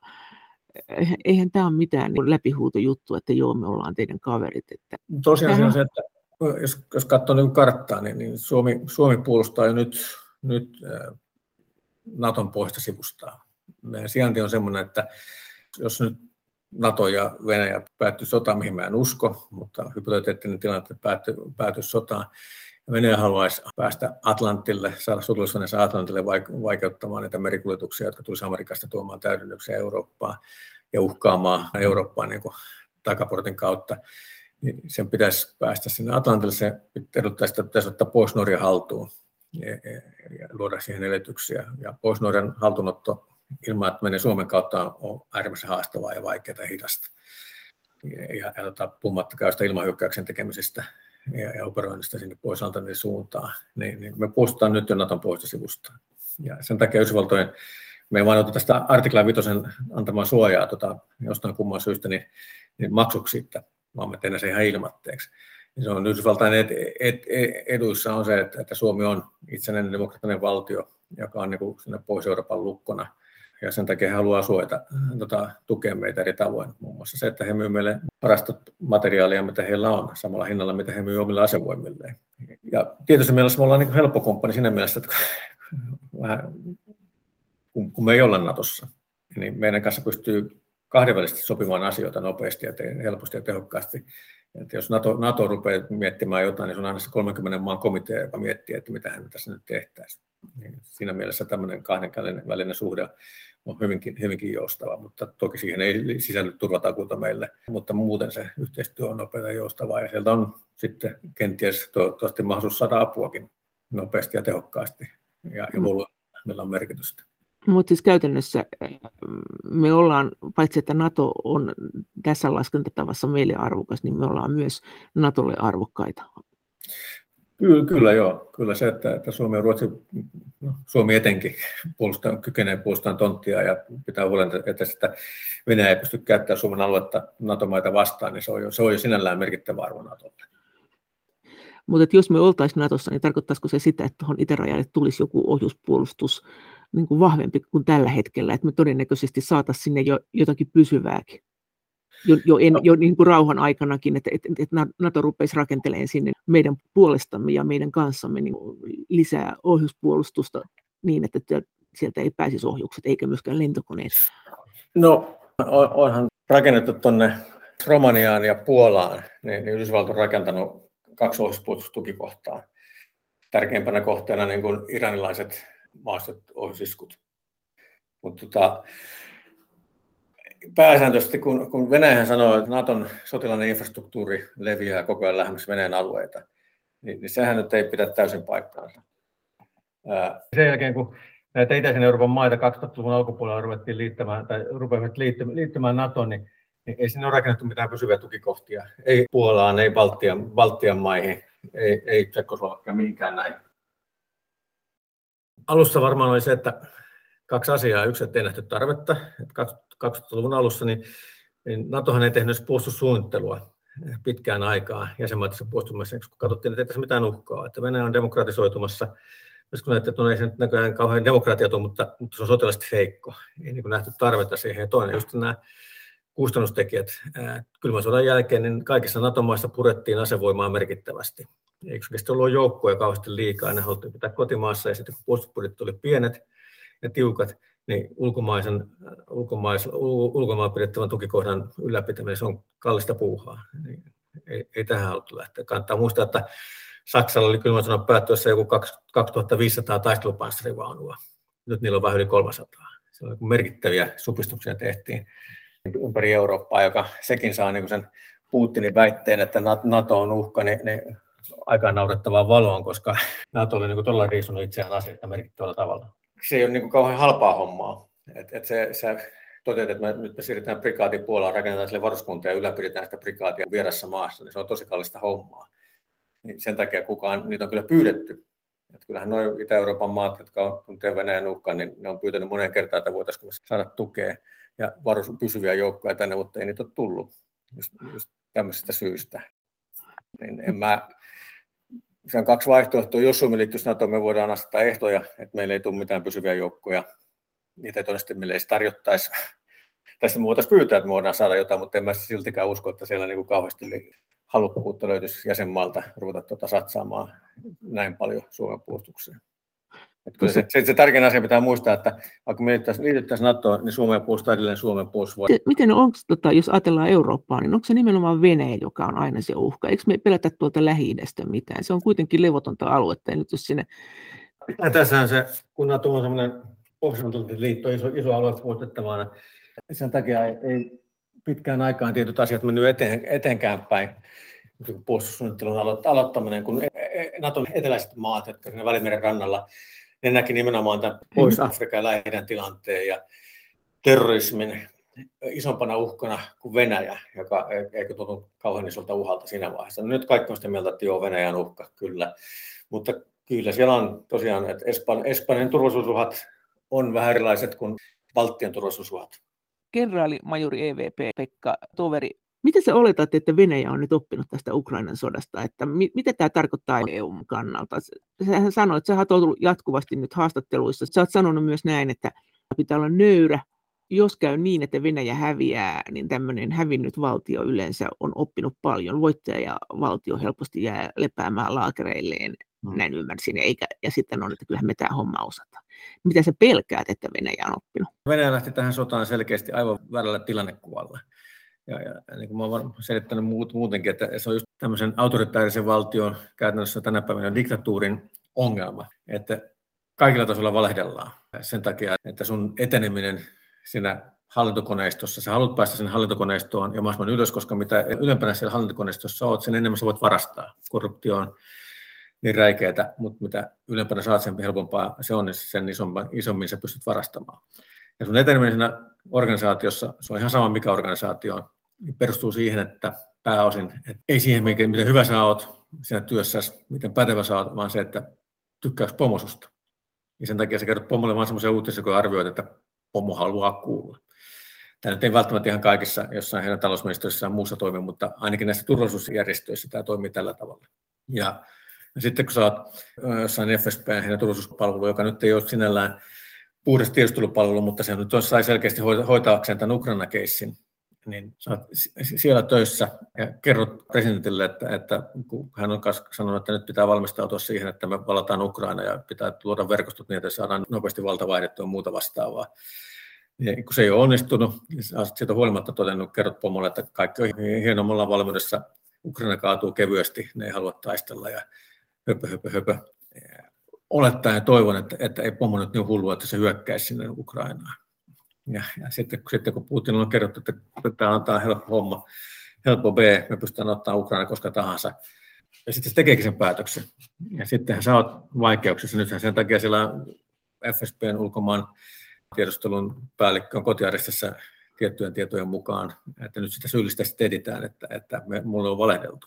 eihän tämä ole mitään niin läpihuutojuttu, että joo, me ollaan teidän kaverit. Että Tosiaan tähän... on se, että jos, jos katsoo niin karttaa, niin, niin Suomi, Suomi puolustaa jo nyt, nyt äh, Naton pohjoista sivustaa. Meidän sijainti on sellainen, että jos nyt NATO ja Venäjä päättyi sotaan, mihin mä en usko, mutta hypoteettinen tilanne, päättyi, päättyi sotaan. Venäjä haluaisi päästä Atlantille, saada sotilasveneensä Atlantille vaikeuttamaan näitä merikuljetuksia, jotka tulisi Amerikasta tuomaan täydennyksiä Eurooppaan ja uhkaamaan Eurooppaa niin kuin takaportin kautta. Niin sen pitäisi päästä sinne Atlantille, se edellyttää sitä, että pitäisi ottaa pois Norja haltuun ja, ja, ja luoda siihen edellytyksiä. Ja pois Norjan haltuunotto ilman, että menee Suomen kautta on äärimmäisen haastavaa ja vaikeaa ja hidasta. Ja, ja, tota, puhumattakaan sitä ilmahyökkäyksen tekemisestä ja, ja operoinnista sinne pois Antanin suuntaan, niin, niin me puolustetaan nyt jo Naton sivusta. Ja sen takia Yhdysvaltojen, me ei ota tästä artikla 5 antamaan suojaa tota, jostain kumman syystä, niin, niin maksuksi siitä, vaan me tehdään se ihan ilmatteeksi. Se on Yhdysvaltain ed, ed, ed, eduissa on se, että, että Suomi on itsenäinen demokraattinen valtio, joka on niin kuin Pohjois-Euroopan lukkona – ja sen takia he haluaa suojata, tota, tukea meitä eri tavoin. Muun muassa se, että he myyvät meille parasta materiaalia, mitä heillä on, samalla hinnalla, mitä he myyvät omille asevoimilleen. Ja tietysti mielessä me ollaan niin helppo kumppani siinä mielessä, että vähän, kun, kun me ei olla Natossa, niin meidän kanssa pystyy kahdenvälisesti sopimaan asioita nopeasti ja helposti ja tehokkaasti. Että jos NATO, NATO rupeaa miettimään jotain, niin se on aina se 30 maan komitea, joka miettii, että mitä hän tässä nyt tehtäisiin. Niin siinä mielessä tämmöinen kahden välinen suhde on hyvinkin, hyvinkin joustava, mutta toki siihen ei sisälly turvatakuuta meille, mutta muuten se yhteistyö on nopeaa ja joustavaa ja sieltä on sitten kenties toivottavasti mahdollisuus saada apuakin nopeasti ja tehokkaasti ja, ja meillä on merkitystä. Mutta siis käytännössä me ollaan, paitsi että NATO on tässä laskentatavassa meille arvokas, niin me ollaan myös NATOlle arvokkaita. Kyllä, kyllä joo. Kyllä se, että, että Suomi ja Ruotsi, no, Suomi etenkin puolustaa, kykenee puolustamaan tonttia ja pitää huolen, että sitä Venäjä ei pysty käyttämään Suomen aluetta NATO-maita vastaan, niin se on jo, se on jo sinällään merkittävä arvo NATOlle. Mutta jos me oltaisiin Natossa, niin tarkoittaisiko se sitä, että tuohon itärajalle tulisi joku ohjuspuolustus niin kuin vahvempi kuin tällä hetkellä, että me todennäköisesti saataisiin sinne jo jotakin pysyvääkin? Jo, jo, en, jo niin kuin rauhan aikanakin, että, että, että NATO rupeisi rakentelemaan sinne meidän puolestamme ja meidän kanssamme niin lisää ohjuspuolustusta niin, että sieltä ei pääsisi ohjukset eikä myöskään lentokoneet. No onhan rakennettu tuonne Romaniaan ja Puolaan, niin, niin Yhdysvallat on rakentanut kaksi ohjuspuolustustukikohtaa. Tärkeimpänä kohteena niin kuin iranilaiset maastot ohjusiskut. Mutta tota, pääsääntöisesti, kun, kun Venäjä sanoo, että Naton sotilainen infrastruktuuri leviää koko ajan lähemmäs Venäjän alueita, niin, niin sehän nyt ei pidä täysin paikkaansa. Sen jälkeen, kun näitä itäisen Euroopan maita 2000-luvun alkupuolella ruvettiin liittämään, tai liittymään, liittymään NATOon, niin, niin ei sinne ole rakennettu mitään pysyviä tukikohtia. Ei Puolaan, ei Baltian, Baltian maihin, ei, ei Tsekkoslovakia, mihinkään näin. Alussa varmaan oli se, että kaksi asiaa. Yksi, että ei nähty tarvetta. 2000-luvun alussa niin, niin NATOhan ei tehnyt puolustussuunnittelua pitkään aikaa jäsenmaissa puolustusmassa, kun katsottiin, että ei tässä mitään uhkaa, että Venäjä on demokratisoitumassa. Jos kun että no ei se nyt näköjään kauhean demokratia tule, mutta, mutta se on sotilaisesti heikko. Ei niin nähty tarvetta siihen. Ja toinen just nämä kustannustekijät. Kylmän sodan jälkeen niin kaikissa NATO-maissa purettiin asevoimaa merkittävästi. Eikö se ollut joukkoja kauheasti liikaa, ne haluttiin pitää kotimaassa ja sitten kun puolustusbudjetit tuli pienet ja tiukat, niin ulkomaisen, ulkomais, ulkomaan pidettävän tukikohdan ylläpitäminen se on kallista puuhaa. Niin ei, ei tähän haluttu lähteä. Kannattaa muistaa, että Saksalla oli kylmän sodan päättyessä joku 2500 taistelupanssarivaunua. Nyt niillä on vähän yli 300. Se on merkittäviä supistuksia tehtiin ympäri Eurooppaa, joka sekin saa niin sen Putinin väitteen, että NATO on uhka, niin, niin aika naurettavaa valoon, koska NATO oli niin todella riisunut itseään asioita merkittävällä tavalla. Se ei ole niin kauhean halpaa hommaa. Et, et se, se toteat, että me, nyt me siirrytään prikaatin Puolaan, rakennetaan sille varuskuntia ja ylläpidetään sitä prikaatia vieressä maassa, niin se on tosi kallista hommaa. Niin sen takia kukaan, niitä on kyllä pyydetty. Et kyllähän nuo Itä-Euroopan maat, jotka on tuntee Venäjän uhkaan, niin ne on pyytänyt moneen kertaan, että voitaisiin saada tukea ja varus, pysyviä joukkoja tänne, mutta ei niitä ole tullut just, just tämmöisestä syystä. Niin en mä, se on kaksi vaihtoehtoa. Jos Suomi liittyisi NATO, me voidaan asettaa ehtoja, että meillä ei tule mitään pysyviä joukkoja. Niitä todennäköisesti meille ei tarjottaisi. Tästä me voitaisiin pyytää, että me voidaan saada jotain, mutta en mä siltikään usko, että siellä niin kuin kauheasti halukkuutta löytyisi jäsenmaalta ruveta tuota satsaamaan näin paljon Suomen puolustukseen. Kyllä se, se, se tärkein asia pitää muistaa, että vaikka me liityttäisiin NATOon, niin Suomen puolustaa edelleen Suomen puolustusvoimat. Miten onko, tota, jos ajatellaan Eurooppaa, niin onko se nimenomaan Venäjä, joka on aina se uhka? Eikö me pelätä tuolta lähi mitään? Se on kuitenkin levotonta aluetta, ja nyt jos sinne... Ja tässähän se, kun NATO on semmoinen Pohjoismaiden liitto, iso, iso alue muistettavana, sen takia ei, ei pitkään aikaan tietyt asiat mennyt eteen, eteenkään päin puolustussuunnittelun aloittaminen, kun e- e- Naton eteläiset maat, jotka siinä Välimeren rannalla ne näki nimenomaan tämän Pohjois-Afrikan ja tilanteen ja terrorismin isompana uhkana kuin Venäjä, joka eikö tunnu kauhean isolta uhalta siinä vaiheessa. No nyt kaikki on sitä mieltä, että joo, Venäjän uhka, kyllä. Mutta kyllä siellä on tosiaan, että Espan, Espanjan turvallisuusuhat on vähän erilaiset kuin Baltian turvallisuusuhat. Kenraali majuri EVP Pekka Toveri Miten sä oletat, että Venäjä on nyt oppinut tästä Ukrainan sodasta? Että mi- mitä tämä tarkoittaa EUn kannalta? Sähän sanoit, että sä oot ollut jatkuvasti nyt haastatteluissa. Sä oot sanonut myös näin, että pitää olla nöyrä. Jos käy niin, että Venäjä häviää, niin tämmöinen hävinnyt valtio yleensä on oppinut paljon. Voittajavaltio helposti jää lepäämään laakereilleen, hmm. näin ymmärsin, eikä, ja sitten on, että kyllähän me tämä homma osataan. Mitä sä pelkäät, että Venäjä on oppinut? Venäjä lähti tähän sotaan selkeästi aivan väärällä tilannekuvalla ja, ja niin kuin mä olen selittänyt muut, muutenkin, että se on just tämmöisen autoritaarisen valtion käytännössä tänä päivänä diktatuurin ongelma, että kaikilla tasoilla valehdellaan sen takia, että sun eteneminen siinä hallintokoneistossa, sä haluat päästä sen hallintokoneistoon ja mahdollisimman ylös, koska mitä ylempänä siellä hallintokoneistossa oot, sen enemmän sä voit varastaa. Korruptio on niin räikeätä, mutta mitä ylempänä saat, sen helpompaa se on, niin sen isommin, isommin sä pystyt varastamaan. Ja sun eteneminen siinä organisaatiossa, se on ihan sama mikä organisaatio on, niin perustuu siihen, että pääosin, että ei siihen, miten hyvä sä oot siinä työssä, miten pätevä sä oot, vaan se, että tykkääkö pomosusta. Ja sen takia sä kerrot pomolle vaan semmoisia uutisia, kun arvioit, että pomo haluaa kuulla. Tämä nyt ei välttämättä ihan kaikissa jossain heidän talousministeriössä ja muussa toimi, mutta ainakin näissä turvallisuusjärjestöissä tämä toimii tällä tavalla. Ja, ja sitten kun sä oot jossain FSP, heidän turvallisuuspalvelu, joka nyt ei ole sinällään puhdas tiedustelupalvelu, mutta se nyt sai selkeästi hoitaakseen tämän Ukraina-keissin, niin siellä töissä. Ja kerrot presidentille, että, että kun hän on sanonut, että nyt pitää valmistautua siihen, että me valataan Ukraina ja pitää luoda verkostot niin, että saadaan nopeasti valta vaihdettua muuta vastaavaa. Ja kun se ei ole onnistunut, niin siitä huolimatta todennut, kerrot pomolle, että kaikki on hienoa, me ollaan valmiudessa, Ukraina kaatuu kevyesti, ne ei halua taistella ja höpö, höpö, höpö olettaen ja toivon, että, että ei pomo nyt niin hullu, että se hyökkäisi sinne Ukrainaan. Ja, ja sitten, sitten kun Putin on kerrottu, että tämä tämä helppo homma, helppo B, me pystytään ottaa Ukraina koska tahansa. Ja sitten se tekeekin sen päätöksen. Ja sittenhän sä oot vaikeuksissa. Nythän sen takia siellä FSBn ulkomaan tiedustelun päällikkö on kotiaristissa tiettyjen tietojen mukaan, että nyt sitä syyllistä sitten editään, että, että me, mulle on valehdeltu.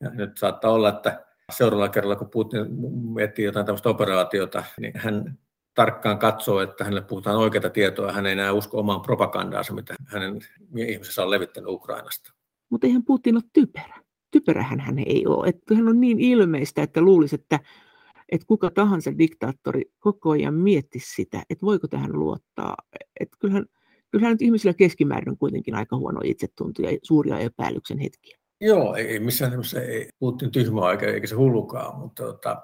Ja nyt saattaa olla, että seuraavalla kerralla, kun Putin miettii jotain tämmöistä operaatiota, niin hän tarkkaan katsoo, että hänelle puhutaan oikeita tietoa, hän ei enää usko omaan propagandaansa, mitä hänen ihmisensä on levittänyt Ukrainasta. Mutta eihän Putin ole typerä. Typerähän hän ei ole. Että hän on niin ilmeistä, että luulisi, että, että kuka tahansa diktaattori koko ajan miettisi sitä, että voiko tähän luottaa. Että kyllähän, kyllähän nyt ihmisillä keskimäärin on kuitenkin aika huono itsetunto ja suuria epäilyksen hetkiä. Joo, ei missään nimessä ei Putin tyhmä eikä, eikä se hullukaan, mutta tota,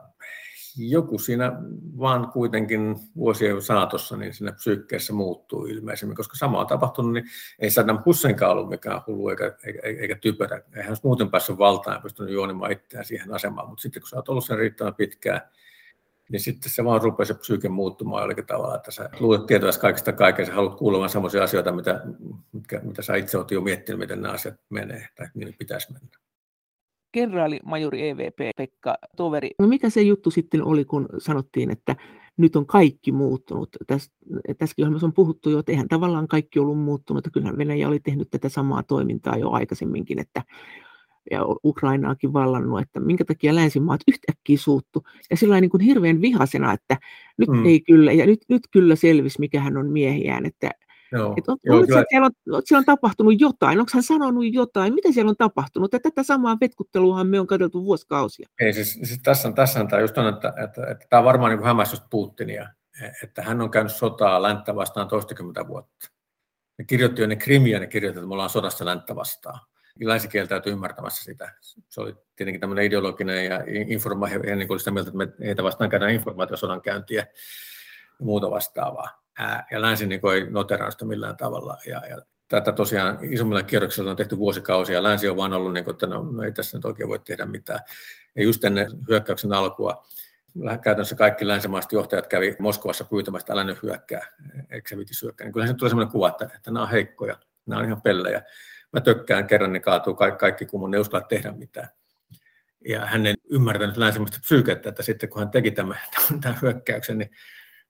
joku siinä vaan kuitenkin vuosien saatossa niin siinä psyykkeessä muuttuu ilmeisemmin, koska sama on tapahtunut, niin ei Saddam Husseinkaan ollut mikään hullu eikä, eikä, eikä typerä. Eihän olisi muuten päässyt valtaan ja pystynyt juonimaan itseään siihen asemaan, mutta sitten kun sä oot ollut sen riittävän pitkään, niin sitten se vaan rupeaa se psyyke muuttumaan jollakin tavalla, että sä luulet tietävästi kaikista kaiken, sä haluat kuulemaan sellaisia asioita, mitä, mitkä, mitä sä itse olet jo miettinyt, miten nämä asiat menee tai miten pitäisi mennä kenraali, majori EVP Pekka Toveri. No mikä se juttu sitten oli, kun sanottiin, että nyt on kaikki muuttunut? Täs, tässäkin ohjelmassa on puhuttu jo, että eihän tavallaan kaikki ollut muuttunut. Kyllähän Venäjä oli tehnyt tätä samaa toimintaa jo aikaisemminkin, että ja Ukrainaakin vallannut, että minkä takia länsimaat yhtäkkiä suuttu. Ja sillä niin kuin hirveän vihasena, että nyt mm. ei kyllä, ja nyt, nyt kyllä selvisi, mikä hän on miehiään, että Joo. Et on, Joo, kyllä. Että siellä, on, siellä on tapahtunut jotain, onko hän sanonut jotain, mitä siellä on tapahtunut? Että tätä samaa vetkutteluahan me on katseltu vuosikausia. Ei, siis, siis tässä, on, tässä on tämä just on, että, että, että, että tämä on varmaan niin hämmästys Putinia, että hän on käynyt sotaa länttä vastaan toistakymmentä vuotta. Ne kirjoitti jo ne krimiä, ne kirjoitti, että me ollaan sodassa länttä vastaan. Länsi kieltäytyi ymmärtämässä sitä. Se oli tietenkin tämmöinen ideologinen ja informaatio, niin kuin sitä mieltä, että me heitä vastaan käydään informaatiosodan käyntiä ja muuta vastaavaa ja länsi niin ei noteraa sitä millään tavalla. Ja, ja tätä tosiaan isommilla kierroksilla on tehty vuosikausia. Länsi on vaan ollut, niin kuin, että no, no, ei tässä nyt oikein voi tehdä mitään. Ja just ennen hyökkäyksen alkua käytännössä kaikki länsimaiset johtajat kävi Moskovassa pyytämässä, että älä nyt hyökkää, eikö se vitisi hyökkää. Niin kyllä se tulee sellainen kuva, että, että nämä on heikkoja, nämä on ihan pellejä. Mä tökkään kerran, niin kaatuu kaikki, kaikki kun mun ei uskalla tehdä mitään. Ja hän ei ymmärtänyt länsimaista psyykettä, että sitten kun hän teki tämän, tämän hyökkäyksen, niin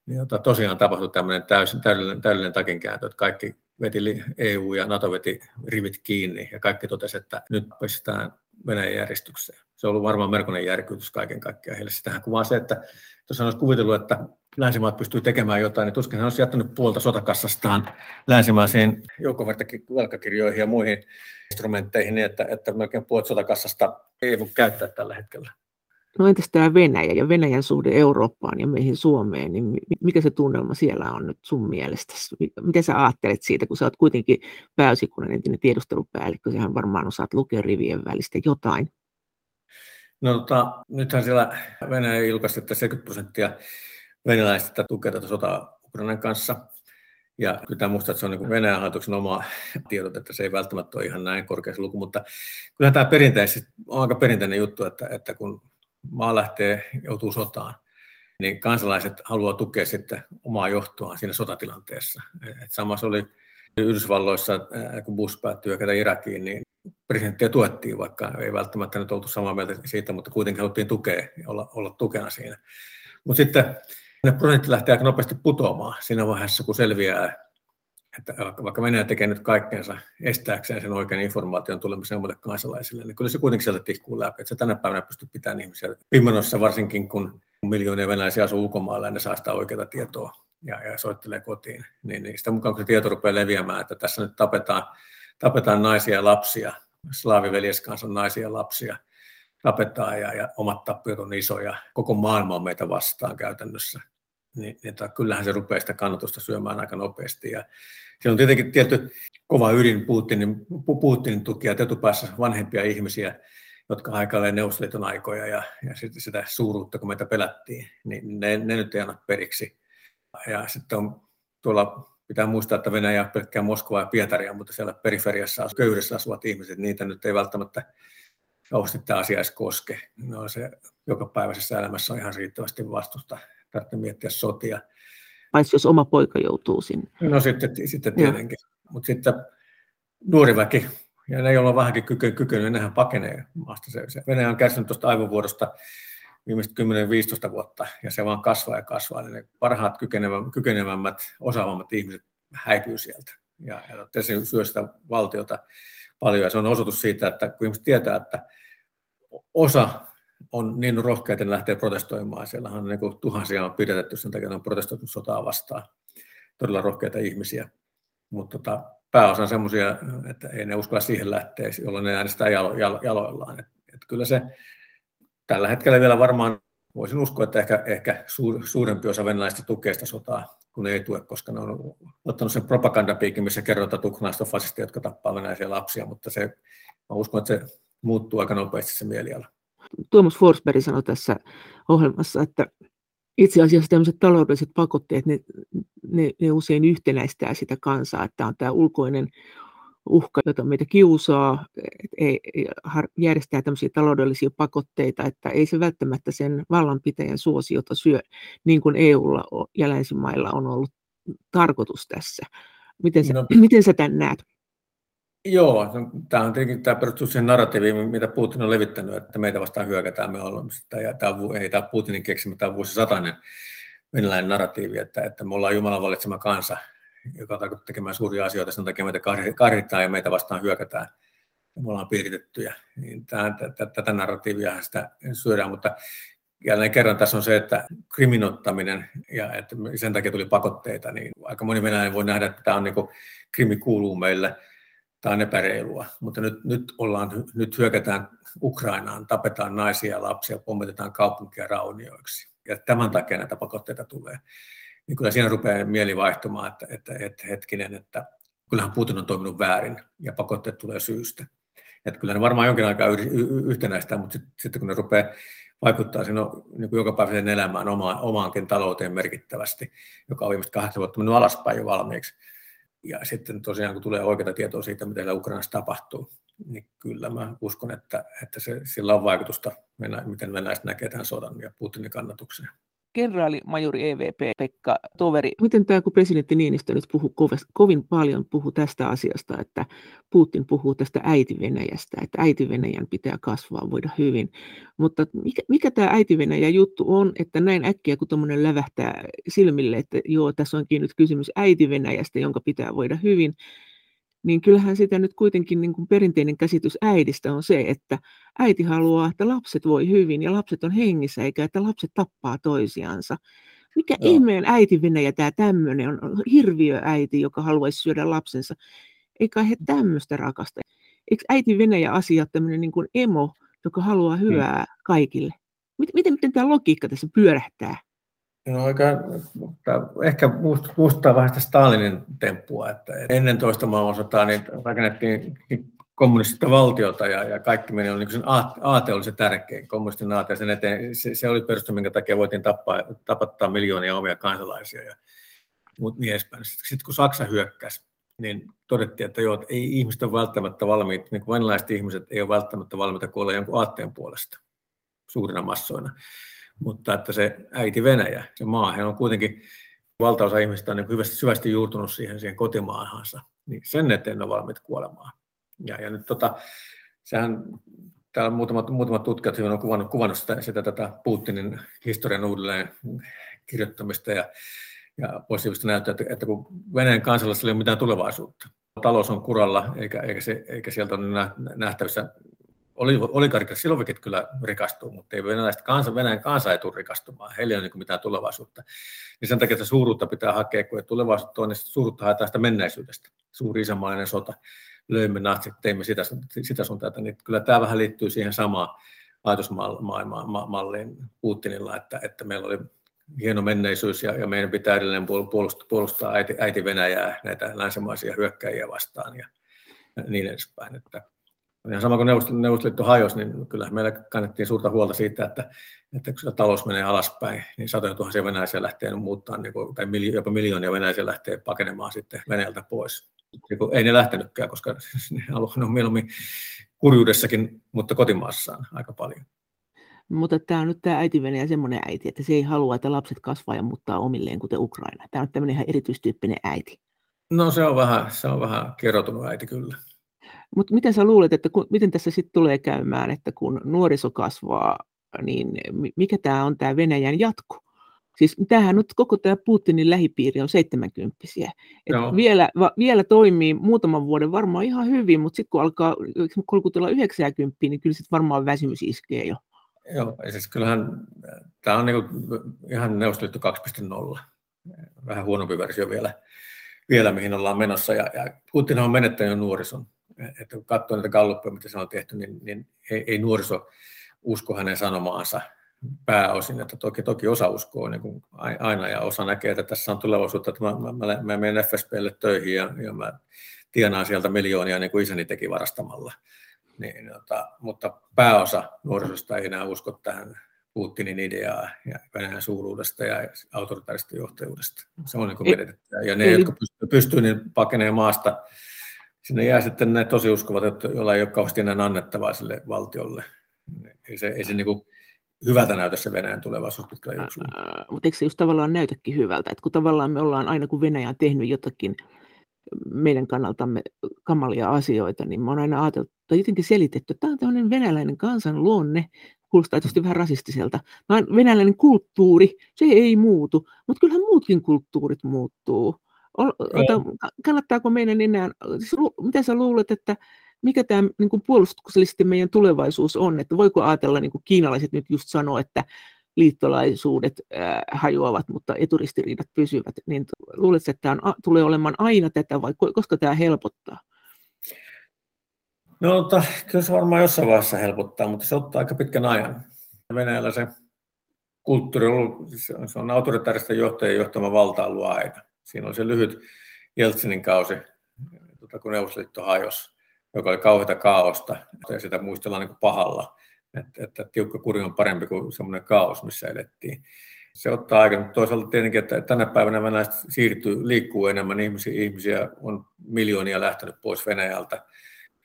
niin jota tosiaan tapahtui tämmöinen täysin, täydellinen, täydellinen takinkääntö, että kaikki veti EU ja NATO veti rivit kiinni ja kaikki totesi, että nyt pistetään Venäjän järjestykseen. Se on ollut varmaan melkoinen järkytys kaiken kaikkiaan heille. Sitähän kuvaa se, että jos hän olisi kuvitellut, että länsimaat pystyy tekemään jotain, niin tuskin hän olisi jättänyt puolta sotakassastaan länsimaisiin joukkovelkakirjoihin ja muihin instrumentteihin, niin että, että melkein puolet sotakassasta ei voi käyttää tällä hetkellä. No entäs tämä Venäjä ja Venäjän suhde Eurooppaan ja meihin Suomeen, niin mikä se tunnelma siellä on nyt sun mielestä? Miten sä ajattelet siitä, kun sä oot kuitenkin pääsikunnan entinen tiedustelupäällikkö, sehän varmaan osaat lukea rivien välistä jotain. No tota, nythän siellä Venäjä julkaisi, että 70 prosenttia venäläistä tukee tätä sotaa Ukrainan kanssa. Ja pitää muistaa, että se on niin Venäjän hallituksen oma tiedot, että se ei välttämättä ole ihan näin korkea luku, mutta kyllä tämä perinteisesti on aika perinteinen juttu, että, että kun maa lähtee, joutuu sotaan, niin kansalaiset haluaa tukea sitten omaa johtoaan siinä sotatilanteessa. Et samassa oli Yhdysvalloissa, kun Bush päättyi hyökätä Irakiin, niin presidenttiä tuettiin, vaikka ei välttämättä nyt oltu samaa mieltä siitä, mutta kuitenkin haluttiin tukea olla, olla tukena siinä. Mutta sitten ne prosentti lähtee aika nopeasti putoamaan siinä vaiheessa, kun selviää, että vaikka Venäjä tekee nyt kaikkeensa estääkseen sen oikean informaation tulemisen muille kansalaisille, niin kyllä se kuitenkin sieltä tihkuu läpi. Että se tänä päivänä pystyy pitämään ihmisiä pimennossa, varsinkin kun miljoonia venäläisiä asuu ulkomailla ja ne saa sitä oikeaa tietoa ja, ja soittelee kotiin. Niin, niin sitä mukaan kun se tieto rupeaa leviämään, että tässä nyt tapetaan, tapetaan naisia ja lapsia, slaaviveljeskansan naisia ja lapsia, tapetaan ja, ja omat tappiot on isoja, koko maailma on meitä vastaan käytännössä, niin, niin kyllähän se rupeaa sitä kannatusta syömään aika nopeasti. Ja siellä on tietenkin tietty kova ydin Putinin, Putinin tukia etupäässä vanhempia ihmisiä, jotka aikaileen Neuvostoliiton aikoja ja, ja sitten sitä suuruutta, kun meitä pelättiin, niin ne, ne nyt ei anna periksi. Ja sitten on tuolla pitää muistaa, että Venäjä on pelkkää Moskovaa ja Pietaria, mutta siellä periferiassa köydessä asuvat ihmiset, niitä nyt ei välttämättä kauheasti tämä asia edes koske. No se joka päiväisessä elämässä on ihan riittävästi vastusta, tarvitsee miettiä sotia. paitsi jos oma poika joutuu sinne. No sitten, sitten tietenkin. Mutta sitten nuori väki, ja ne, joilla on vähänkin kyky, kykynyt, nehän pakenee maasta. Se, Venäjä on kärsinyt tuosta aivovuodosta viimeiset 10-15 vuotta, ja se vaan kasvaa ja kasvaa. Niin ne parhaat kykenevämmät, osaavammat ihmiset häipyy sieltä. Ja, ja se syö sitä valtiota paljon, ja se on osoitus siitä, että kun ihmiset tietää, että osa on niin rohkeita, ne lähtee protestoimaan. Siellähän on niin tuhansia on pidätetty sen takia, että on protestoitu sotaa vastaan. Todella rohkeita ihmisiä. Mutta tota, pääosa on semmoisia, että ei ne uskalla siihen lähteä, jolloin ne äänestää jalo, jalo, jaloillaan. Et, et kyllä se tällä hetkellä vielä varmaan, voisin uskoa, että ehkä, ehkä suur, suurempi osa venäläistä tukee sitä sotaa, kun ei tue, koska ne on ottanut sen propagandapiikin, missä kerrotaan, että Ukrainasta on fasisteja, jotka tappaa venäläisiä lapsia, mutta se, mä uskon, että se muuttuu aika nopeasti se mieliala. Tuomas Forsberg sanoi tässä ohjelmassa, että itse asiassa tämmöiset taloudelliset pakotteet, ne, ne, ne usein yhtenäistää sitä kansaa, että on tämä ulkoinen uhka, jota meitä kiusaa, ei, järjestää tämmöisiä taloudellisia pakotteita, että ei se välttämättä sen vallanpitäjän suosiota syö, niin kuin EUlla ja länsimailla on ollut tarkoitus tässä. Miten sä, no, miten sä tämän näet? Joo, tämä on tietenkin tämä perustuu siihen narratiiviin, mitä Putin on levittänyt, että meitä vastaan hyökätään, me ollaan sitä, ja tämä, ei tämä Putinin keksimä, tämä vuosisatainen venäläinen narratiivi, että, että me ollaan Jumalan valitsema kansa, joka tarkoittaa tekemään suuria asioita, sen takia meitä karhitaan ja meitä vastaan hyökätään, ja me ollaan piiritettyjä. Niin tätä narratiivia sitä syödään, mutta jälleen kerran tässä on se, että kriminottaminen ja että sen takia tuli pakotteita, niin aika moni venäläinen voi nähdä, että tämä on niin kuin, krimi kuuluu meille, tämä on epäreilua, mutta nyt, nyt, ollaan, nyt hyökätään Ukrainaan, tapetaan naisia ja lapsia, pommitetaan kaupunkia raunioiksi. Ja tämän takia näitä pakotteita tulee. Niin kyllä siinä rupeaa mieli vaihtumaan, että, että, että hetkinen, että kyllähän Putin on toiminut väärin ja pakotteet tulee syystä. Että kyllä ne varmaan jonkin aikaa yhtenäistää, mutta sitten, sitten kun ne rupeaa vaikuttaa sinun niin kuin jokapäiväiseen elämään, oma, omaankin talouteen merkittävästi, joka on viimeiset kahdeksan vuotta mennyt alaspäin jo valmiiksi, ja sitten tosiaan kun tulee oikeita tietoa siitä, mitä Ukrainassa tapahtuu, niin kyllä mä uskon, että, että se, sillä on vaikutusta, miten venäläiset näkee tämän sodan ja Putinin kannatuksen kenraalimajori EVP Pekka Toveri, miten tämä, kun presidentti Niinistö nyt puhuu kovin paljon puhuu tästä asiasta, että Putin puhuu tästä äiti-Venäjästä, että äiti-Venäjän pitää kasvaa, voida hyvin. Mutta mikä, mikä tämä äiti-Venäjä juttu on, että näin äkkiä kun tuommoinen lävähtää silmille, että joo, tässä onkin nyt kysymys äiti-Venäjästä, jonka pitää voida hyvin, niin kyllähän sitä nyt kuitenkin niin kuin perinteinen käsitys äidistä on se, että äiti haluaa, että lapset voi hyvin ja lapset on hengissä, eikä että lapset tappaa toisiansa. Mikä Joo. ihmeen äiti Venäjä tämä tämmöinen on, hirviö äiti, joka haluaisi syödä lapsensa. Eikä he tämmöistä rakasta. Eikö äiti Venäjä asia tämmöinen niin kuin emo, joka haluaa niin. hyvää hmm. kaikille? Miten, miten, miten tämä logiikka tässä pyörähtää? No aika, ehkä muistuttaa vähän sitä Stalinin temppua, että ennen toista maailmansotaa niin rakennettiin kommunistista valtiota ja, ja kaikki meni, oli niin sen aate oli se tärkein, kommunistin aate, sen eteen, se, se oli perustu, minkä takia voitiin tappaa, tapattaa miljoonia omia kansalaisia ja muut niin edespäin. Sitten kun Saksa hyökkäsi, niin todettiin, että joo, että ei ihmiset ole välttämättä valmiit, niin kuin ihmiset ei ole välttämättä valmiita kuolla jonkun aatteen puolesta suurina massoina mutta että se äiti Venäjä, se maa, hän on kuitenkin valtaosa ihmistä on niin hyvästi, syvästi juurtunut siihen, siihen kotimaahansa, niin sen eteen on valmiit kuolemaan. Ja, ja nyt tota, sehän, täällä muutamat, muutamat tutkijat on kuvannut, kuvannut sitä, sitä tätä Putinin historian uudelleen kirjoittamista ja, ja positiivista näyttää, että, että kun Venäjän kansalaisilla ei ole mitään tulevaisuutta, talous on kuralla eikä, eikä, se, eikä sieltä ole nähtävissä oligarkit silovikit kyllä rikastuu, mutta ei venäläistä kansa, Venäjän kansa ei tule rikastumaan. Heillä ei ole niin mitään tulevaisuutta. Niin sen takia että suuruutta pitää hakea, kun tulevaisuutta on, niin suuruutta haetaan sitä menneisyydestä. Suuri isämaallinen sota, löimme natsit, teimme sitä, sitä sun tätä. Niin kyllä tämä vähän liittyy siihen samaan ajatusmalliin Putinilla, että, että meillä oli hieno menneisyys ja, ja meidän pitää edelleen puolustaa, puolustaa äiti, äiti Venäjää, näitä länsimaisia hyökkäjiä vastaan ja niin edespäin. Että ihan sama kuin Neuvostoliitto hajosi, niin kyllä meillä kannettiin suurta huolta siitä, että, että kun talous menee alaspäin, niin satoja tuhansia venäläisiä lähtee muuttaa, niin kuin, tai jopa miljoonia venäläisiä lähtee pakenemaan sitten Venäjältä pois. Niin ei ne lähtenytkään, koska ne on mieluummin kurjuudessakin, mutta kotimaassaan aika paljon. Mutta tämä on nyt tämä äiti Venäjä semmoinen äiti, että se ei halua, että lapset kasvaa ja muuttaa omilleen, kuten Ukraina. Tämä on tämmöinen ihan erityistyyppinen äiti. No se on vähän, se on vähän kerrotunut äiti kyllä. Mutta miten sä luulet, että kun, miten tässä sitten tulee käymään, että kun nuoriso kasvaa, niin mikä tämä on tämä Venäjän jatko? Siis tämähän nyt koko tämä Putinin lähipiiri on 70 vielä, va, vielä toimii muutaman vuoden varmaan ihan hyvin, mutta sitten kun alkaa kolkutella 90, niin kyllä sitten varmaan väsymys iskee jo. Joo, siis kyllähän tämä on niinku ihan Neuvostoliitto 2.0, vähän huonompi versio vielä, vielä mihin ollaan menossa. Ja, ja Putin on menettänyt nuorison. Että kun katsoo näitä galluppeja, mitä se on tehty, niin, niin ei, ei nuoriso usko hänen sanomaansa pääosin, että toki, toki osa uskoo niin kuin aina ja osa näkee, että tässä on tulevaisuutta, että mä, mä, mä menen FSPlle töihin ja, ja mä tienaan sieltä miljoonia niin kuin isäni teki varastamalla. Niin, jota, mutta pääosa nuorisosta ei enää usko tähän Putinin ideaa ja Venäjän suuruudesta ja autoritaarista johtajuudesta. Se on niin kuin Ja ne, jotka pystyy, pystyy niin pakenee maasta, sinne jää sitten ne tosi uskovat, joilla ei ole kauheasti enää annettavaa sille valtiolle. Ei se, ei se niin kuin hyvältä näytä se Venäjän tulevaisuus pitkällä juoksulla. Mutta eikö se just tavallaan näytäkin hyvältä, että kun tavallaan me ollaan aina kun Venäjä on tehnyt jotakin meidän kannaltamme kamalia asioita, niin mä oon aina ajatellut, tai jotenkin selitetty, että tämä on tämmöinen venäläinen kansan luonne, kuulostaa tietysti vähän rasistiselta. On venäläinen kulttuuri, se ei muutu, mutta kyllähän muutkin kulttuurit muuttuu. Ota, kannattaako meidän enää, siis mitä sä luulet, että mikä tämä niin kuin puolustuksellisesti meidän tulevaisuus on, että voiko ajatella, niin kuin kiinalaiset nyt just sanoo, että liittolaisuudet äh, hajoavat, mutta eturistiriidat pysyvät, niin luuletko, että tämä on, tulee olemaan aina tätä vai koska tämä helpottaa? No, mutta kyllä se varmaan jossain vaiheessa helpottaa, mutta se ottaa aika pitkän ajan. Venäjällä se kulttuuri on ollut, se on autoritaarista johtajien johtama valta ollut aina. Siinä on se lyhyt Jeltsinin kausi, tuota, kun Neuvostoliitto hajosi joka oli kauheita kaaosta, ja sitä muistellaan niin kuin pahalla, että, että tiukka kuri on parempi kuin semmoinen kaos, missä elettiin. Se ottaa aikaa, mutta toisaalta tietenkin, että tänä päivänä Venäjästä siirtyy, liikkuu enemmän ihmisiä, ihmisiä on miljoonia lähtenyt pois Venäjältä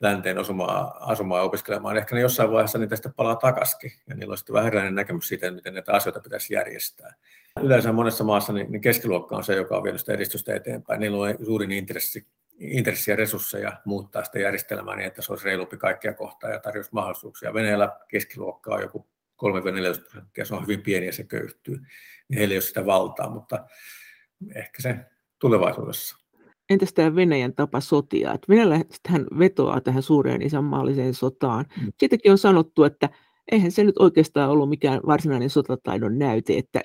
länteen asumaan, asumaan ja opiskelemaan. Ehkä ne jossain vaiheessa niin tästä palaa takaisin, ja niillä on sitten vähän erilainen näkemys siitä, miten näitä asioita pitäisi järjestää. Yleensä monessa maassa niin, niin keskiluokka on se, joka on vienyt sitä edistystä eteenpäin. Niillä on suurin intressi intressiä resursseja muuttaa sitä järjestelmää niin, että se olisi reilumpi kaikkia kohtaa ja tarjosi mahdollisuuksia. Venäjällä keskiluokkaa on joku 3-4 prosenttia, se on hyvin pieni ja se köyhtyy. Niin heillä ei ole sitä valtaa, mutta ehkä se tulevaisuudessa. Entäs tämä Venäjän tapa sotia? Että Venäjähän vetoaa tähän suureen isänmaalliseen sotaan. Mm. Siitäkin on sanottu, että eihän se nyt oikeastaan ollut mikään varsinainen sotataidon näyte, että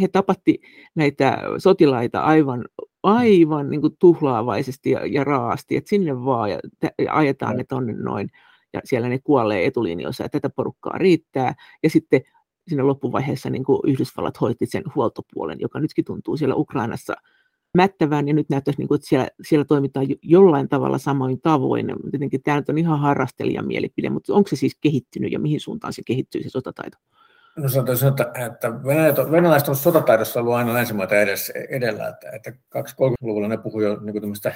he tapatti näitä sotilaita aivan aivan niin kuin tuhlaavaisesti ja, ja raasti, että sinne vaan ja, ja ajetaan ne tonne noin ja siellä ne kuolee etulinjoissa ja tätä porukkaa riittää. Ja sitten siinä loppuvaiheessa niin kuin Yhdysvallat hoiti sen huoltopuolen, joka nytkin tuntuu siellä Ukrainassa mättävään ja nyt näyttäisi, niin kuin, että siellä, siellä toimitaan jollain tavalla samoin tavoin. Tietenkin tämä nyt on ihan harrastelijan mielipide, mutta onko se siis kehittynyt ja mihin suuntaan se kehittyy se sotataito? No sanotaan, että, että venäläiset on sotataidossa ollut aina länsimaita edes, edellä, että, että 20-30-luvulla ne puhuivat jo niin tämmöistä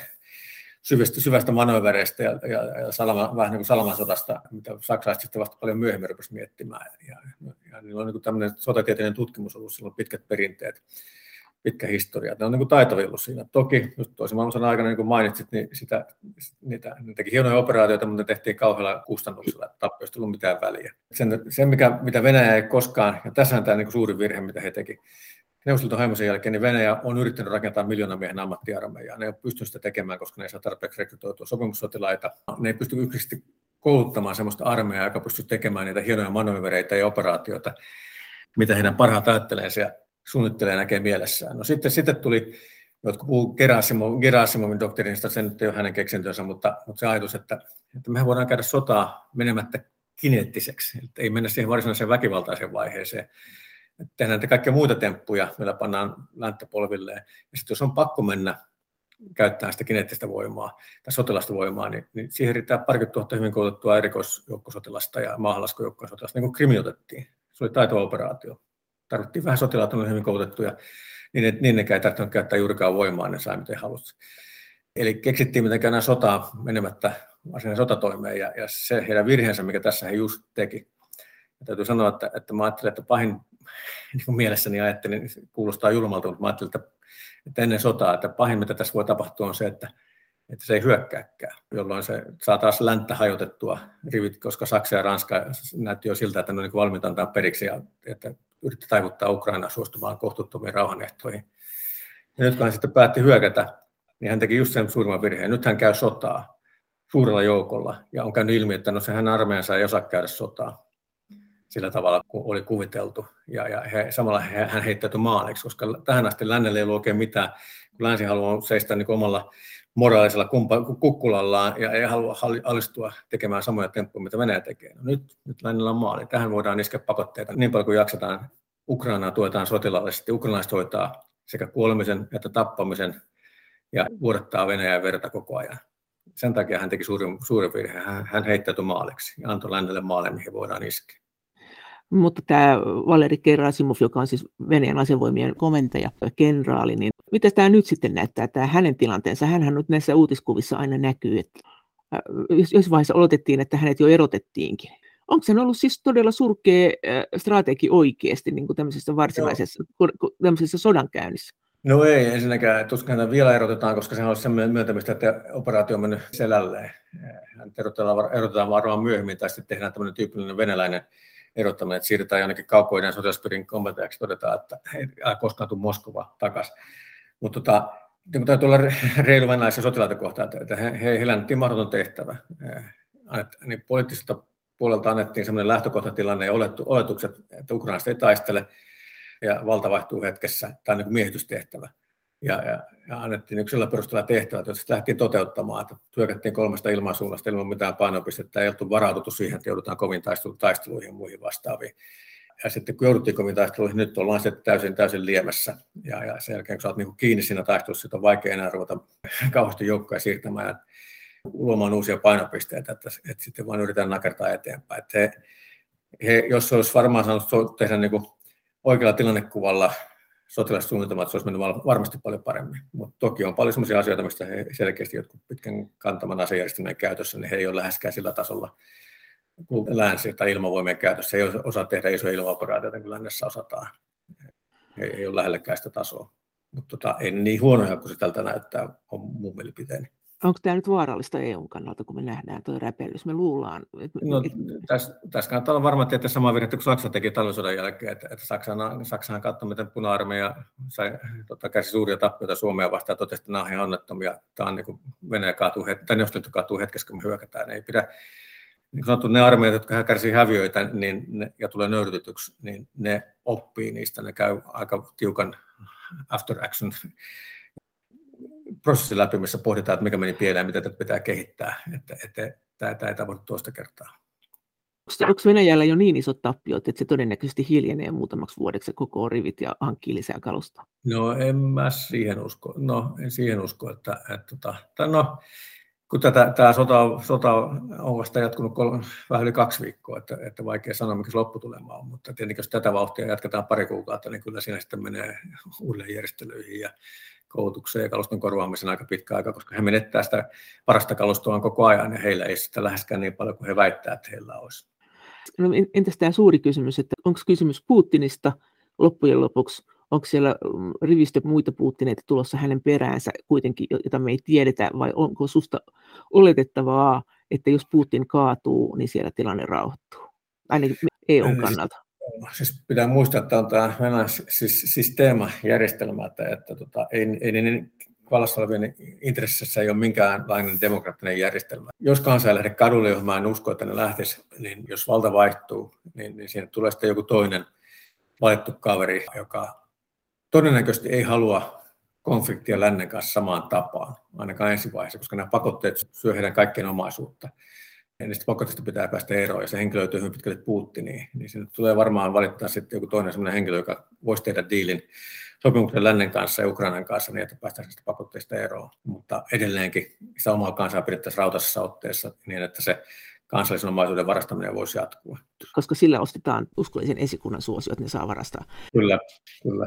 syvästä, syvästä manövereistä ja, ja, ja salama, vähän niin kuin salamasodasta, mitä saksalaiset sitten vasta paljon myöhemmin rupesivat miettimään. Ja, ja, ja niillä on niin tämmöinen sotatieteellinen tutkimus ollut silloin pitkät perinteet pitkä historia. Ne on niin taitavillut siinä. Toki just toisen maailmansodan aikana, niin kuin mainitsit, niin sitä, niitä, ne teki hienoja operaatioita, mutta ne tehtiin kauhealla kustannuksella, että tappioista ei ollut mitään väliä. Sen, sen mikä, mitä Venäjä ei koskaan, ja tässä on tämä niin suuri virhe, mitä he teki, Neuvostoliiton hajoamisen jälkeen niin Venäjä on yrittänyt rakentaa miljoonan miehen ammattiarmeijaa. Ne ei ole pystynyt sitä tekemään, koska ne ei saa tarpeeksi rekrytoitua sopimussotilaita. Ne ei pysty yksisesti kouluttamaan sellaista armeijaa, joka pystyy tekemään niitä hienoja manövereitä ja operaatioita, mitä heidän parhaat ajattelee suunnittelee näkee mielessään. No sitten, sitten tuli, jotkut puhuu Gerasimo, Gerasimovin doktriinista, se nyt ei ole hänen keksintönsä, mutta, mutta se ajatus, että, että mehän voidaan käydä sotaa menemättä kineettiseksi, että ei mennä siihen varsinaiseen väkivaltaiseen vaiheeseen. Että tehdään näitä kaikkia muita temppuja, millä pannaan länttä polvilleen. Ja sitten jos on pakko mennä käyttämään sitä kineettistä voimaa tai sotilasta voimaa, niin, niin siihen riittää parikymmentä tuhatta hyvin koulutettua erikoisjoukkosotilasta ja maahanlaskujoukkosotilasta, niin kuin krimi otettiin. Se oli taitava operaatio tarvittiin vähän sotilaat, on hyvin koulutettuja, niin, niin nekään ei tarvinnut käyttää juurikaan voimaa, ne sai miten halusi. Eli keksittiin miten käydään sotaa menemättä varsinaisen sotatoimeen, ja, ja se heidän virheensä, mikä tässä he just teki, Ja täytyy sanoa, että, että mä ajattelin, että pahin niin kuin mielessäni ajattelin, kuulostaa julmalta, mutta mä ajattelin, että, että ennen sotaa, että pahin mitä tässä voi tapahtua on se, että, että se ei hyökkääkään, jolloin se saa taas länttä hajotettua rivit, koska Saksa ja Ranska näytti jo siltä, että ne on niin valmiita antaa periksi ja että yritti taivuttaa Ukraina suostumaan kohtuuttomiin rauhanehtoihin. Ja nyt kun hän sitten päätti hyökätä, niin hän teki just sen suurimman virheen. Nyt hän käy sotaa suurella joukolla ja on käynyt ilmi, että no se hän armeijansa ei osaa käydä sotaa sillä tavalla, kuin oli kuviteltu. Ja, ja he, samalla he, hän heittäytyi maaliksi, koska tähän asti lännelle ei ollut oikein mitään. Kun länsi haluaa seistä niin omalla moraalisella kukkulallaan ja ei halua alistua tekemään samoja temppuja, mitä Venäjä tekee. No nyt, nyt lännellä on maali. Tähän voidaan iskeä pakotteita niin paljon kuin jaksetaan. Ukrainaa tuetaan sotilaallisesti. Ukrainalaiset hoitaa sekä kuolemisen että tappamisen ja vuodattaa Venäjän verta koko ajan. Sen takia hän teki suurin, suurin virhe. Hän, hän heittäytyi maaliksi ja antoi lännelle maalle, mihin voidaan iskeä. Mutta tämä Valeri Kerasimov, joka on siis Venäjän asevoimien komentaja, kenraali, niin mitä tämä nyt sitten näyttää, tämä hänen tilanteensa? Hänhän nyt näissä uutiskuvissa aina näkyy, että jos vaiheessa oletettiin, että hänet jo erotettiinkin. Onko se ollut siis todella surkea strategi oikeasti niin kuin tämmöisessä varsinaisessa tämmöisessä sodankäynnissä? No ei ensinnäkään, tuskin häntä vielä erotetaan, koska se on sellainen myöntämistä, että operaatio on mennyt selälleen. Hän erotetaan, erotetaan varmaan myöhemmin, tai sitten tehdään tämmöinen tyypillinen venäläinen erottaminen, että siirretään jonnekin kaukoiden sotilaspirin komentajaksi, todetaan, että ei koskaan tule Moskova takaisin. Mutta tota, niin täytyy olla reilu venäläisiä sotilaita kohtaan, että he, he, he annettiin mahdoton tehtävä. Niin poliittisesta puolelta annettiin sellainen lähtökohtatilanne ja oletukset, että Ukrainasta ei taistele ja valta vaihtuu hetkessä, tai niin kuin miehitystehtävä. Ja, ja, ja annettiin niin sillä perusteella tehtävät, jotka lähtiin toteuttamaan, että hyökättiin kolmesta ilmansuunnasta ilman mitään painopistettä, ei oltu varauduttu siihen, että joudutaan kovin taistelu, taisteluihin ja muihin vastaaviin. Ja sitten kun jouduttiin kovin taisteluihin, nyt ollaan sitten täysin, täysin liemessä. Ja, ja sen jälkeen, kun oot niin kiinni siinä taistelussa, on vaikea enää ruveta kauheasti joukkoja siirtämään ja luomaan uusia painopisteitä, että, että sitten vaan yritetään nakertaa eteenpäin. Että he, he, jos olisi varmaan saanut tehdä niin kuin oikealla tilannekuvalla sotilassuunnitelmat, se olisi mennyt varmasti paljon paremmin. Mutta toki on paljon sellaisia asioita, mistä he selkeästi jotkut pitkän kantaman asejärjestelmien käytössä, niin he ei ole läheskään sillä tasolla länsi tai ilmavoimien käytössä. Ei osaa tehdä isoja ilmaoperaatioita, kuin lännessä osataan. He ei ole lähellekään sitä tasoa. Mutta tota, ei niin huonoja kuin se tältä näyttää, on mun mielipiteeni. Onko tämä nyt vaarallista EUn kannalta, kun me nähdään tuo räpellys? Me luullaan... Että, no, tässä, tässä kannattaa olla varma, että sama virhe kuin Saksa teki talvisodan jälkeen, että, että Saksan, Saksahan katsoi, miten puna-armeija sai, tota, käsi suuria tappioita Suomea vastaan ja totesi, että nämä on ihan onnettomia. Tämä on niin kuin Venäjä kaatuu, tai Neuvostoliitto kaatuu hetkessä, kun me hyökätään. Ei pidä, niin sanottu, ne armeijat, jotka kärsii häviöitä niin ne, ja tulee nöyrytetyksi, niin ne oppii niistä, ne käy aika tiukan after action prosessin läpi, missä pohditaan, että mikä meni pieleen, mitä tätä pitää kehittää. Että, että tämä, tämä ei tapahdu toista kertaa. Onko Venäjällä jo niin isot tappiot, että se todennäköisesti hiljenee muutamaksi vuodeksi koko rivit ja hankkii lisää kalusta? No en mä siihen usko. No en siihen usko, että, että, että tota, no, kun tätä, tämä sota, sota on vasta jatkunut kol, vähän yli kaksi viikkoa, että, että vaikea sanoa, mikä se lopputulema on, mutta tietenkin jos tätä vauhtia jatketaan pari kuukautta, niin kyllä siinä sitten menee uudelleen järjestelyihin ja koulutukseen ja kaluston korvaamiseen aika pitkä aika, koska he menettää sitä parasta kalustoa koko ajan ja heillä ei sitä läheskään niin paljon kuin he väittää, että heillä olisi. No, entäs tämä suuri kysymys, että onko kysymys Putinista loppujen lopuksi, onko siellä mm, rivistö muita Putineita tulossa hänen peräänsä kuitenkin, jota me ei tiedetä, vai onko susta oletettavaa, että jos Putin kaatuu, niin siellä tilanne rauhoittuu, ainakin EUn kannalta? siis pitää muistaa, että on tämä Venäjän siis, siis teemajärjestelmä, että, että tota, ei, ei niin vallassa olevien intressissä ei ole minkäänlainen demokraattinen järjestelmä. Jos kansa ei lähde kadulle, johon mä en usko, että ne lähtisi, niin jos valta vaihtuu, niin, niin siinä tulee sitten joku toinen valittu kaveri, joka todennäköisesti ei halua konfliktia lännen kanssa samaan tapaan, ainakaan ensivaiheessa, koska nämä pakotteet syö heidän kaikkien omaisuutta ja niistä pakotteista pitää päästä eroon, ja se henkilö löytyy hyvin pitkälle Putiniin, niin sinne tulee varmaan valittaa sitten joku toinen sellainen henkilö, joka voisi tehdä diilin sopimuksen lännen kanssa ja Ukrainan kanssa niin, että päästään niistä pakotteista eroon. Mutta edelleenkin sitä omaa kansaa pidettäisiin rautaisessa otteessa niin, että se kansallisen omaisuuden varastaminen voisi jatkua. Koska sillä ostetaan uskollisen esikunnan suosio, että ne saa varastaa. Kyllä, kyllä.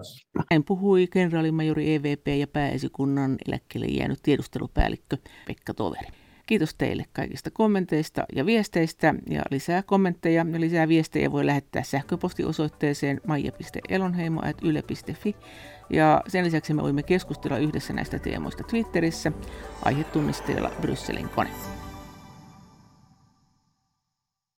Näin puhui kenraalimajori EVP ja pääesikunnan eläkkeelle jäänyt tiedustelupäällikkö Pekka Toveri. Kiitos teille kaikista kommenteista ja viesteistä ja lisää kommentteja ja lisää viestejä voi lähettää sähköpostiosoitteeseen maija.elonheimo.yle.fi ja sen lisäksi me voimme keskustella yhdessä näistä teemoista Twitterissä aihetunnisteella Brysselin kone.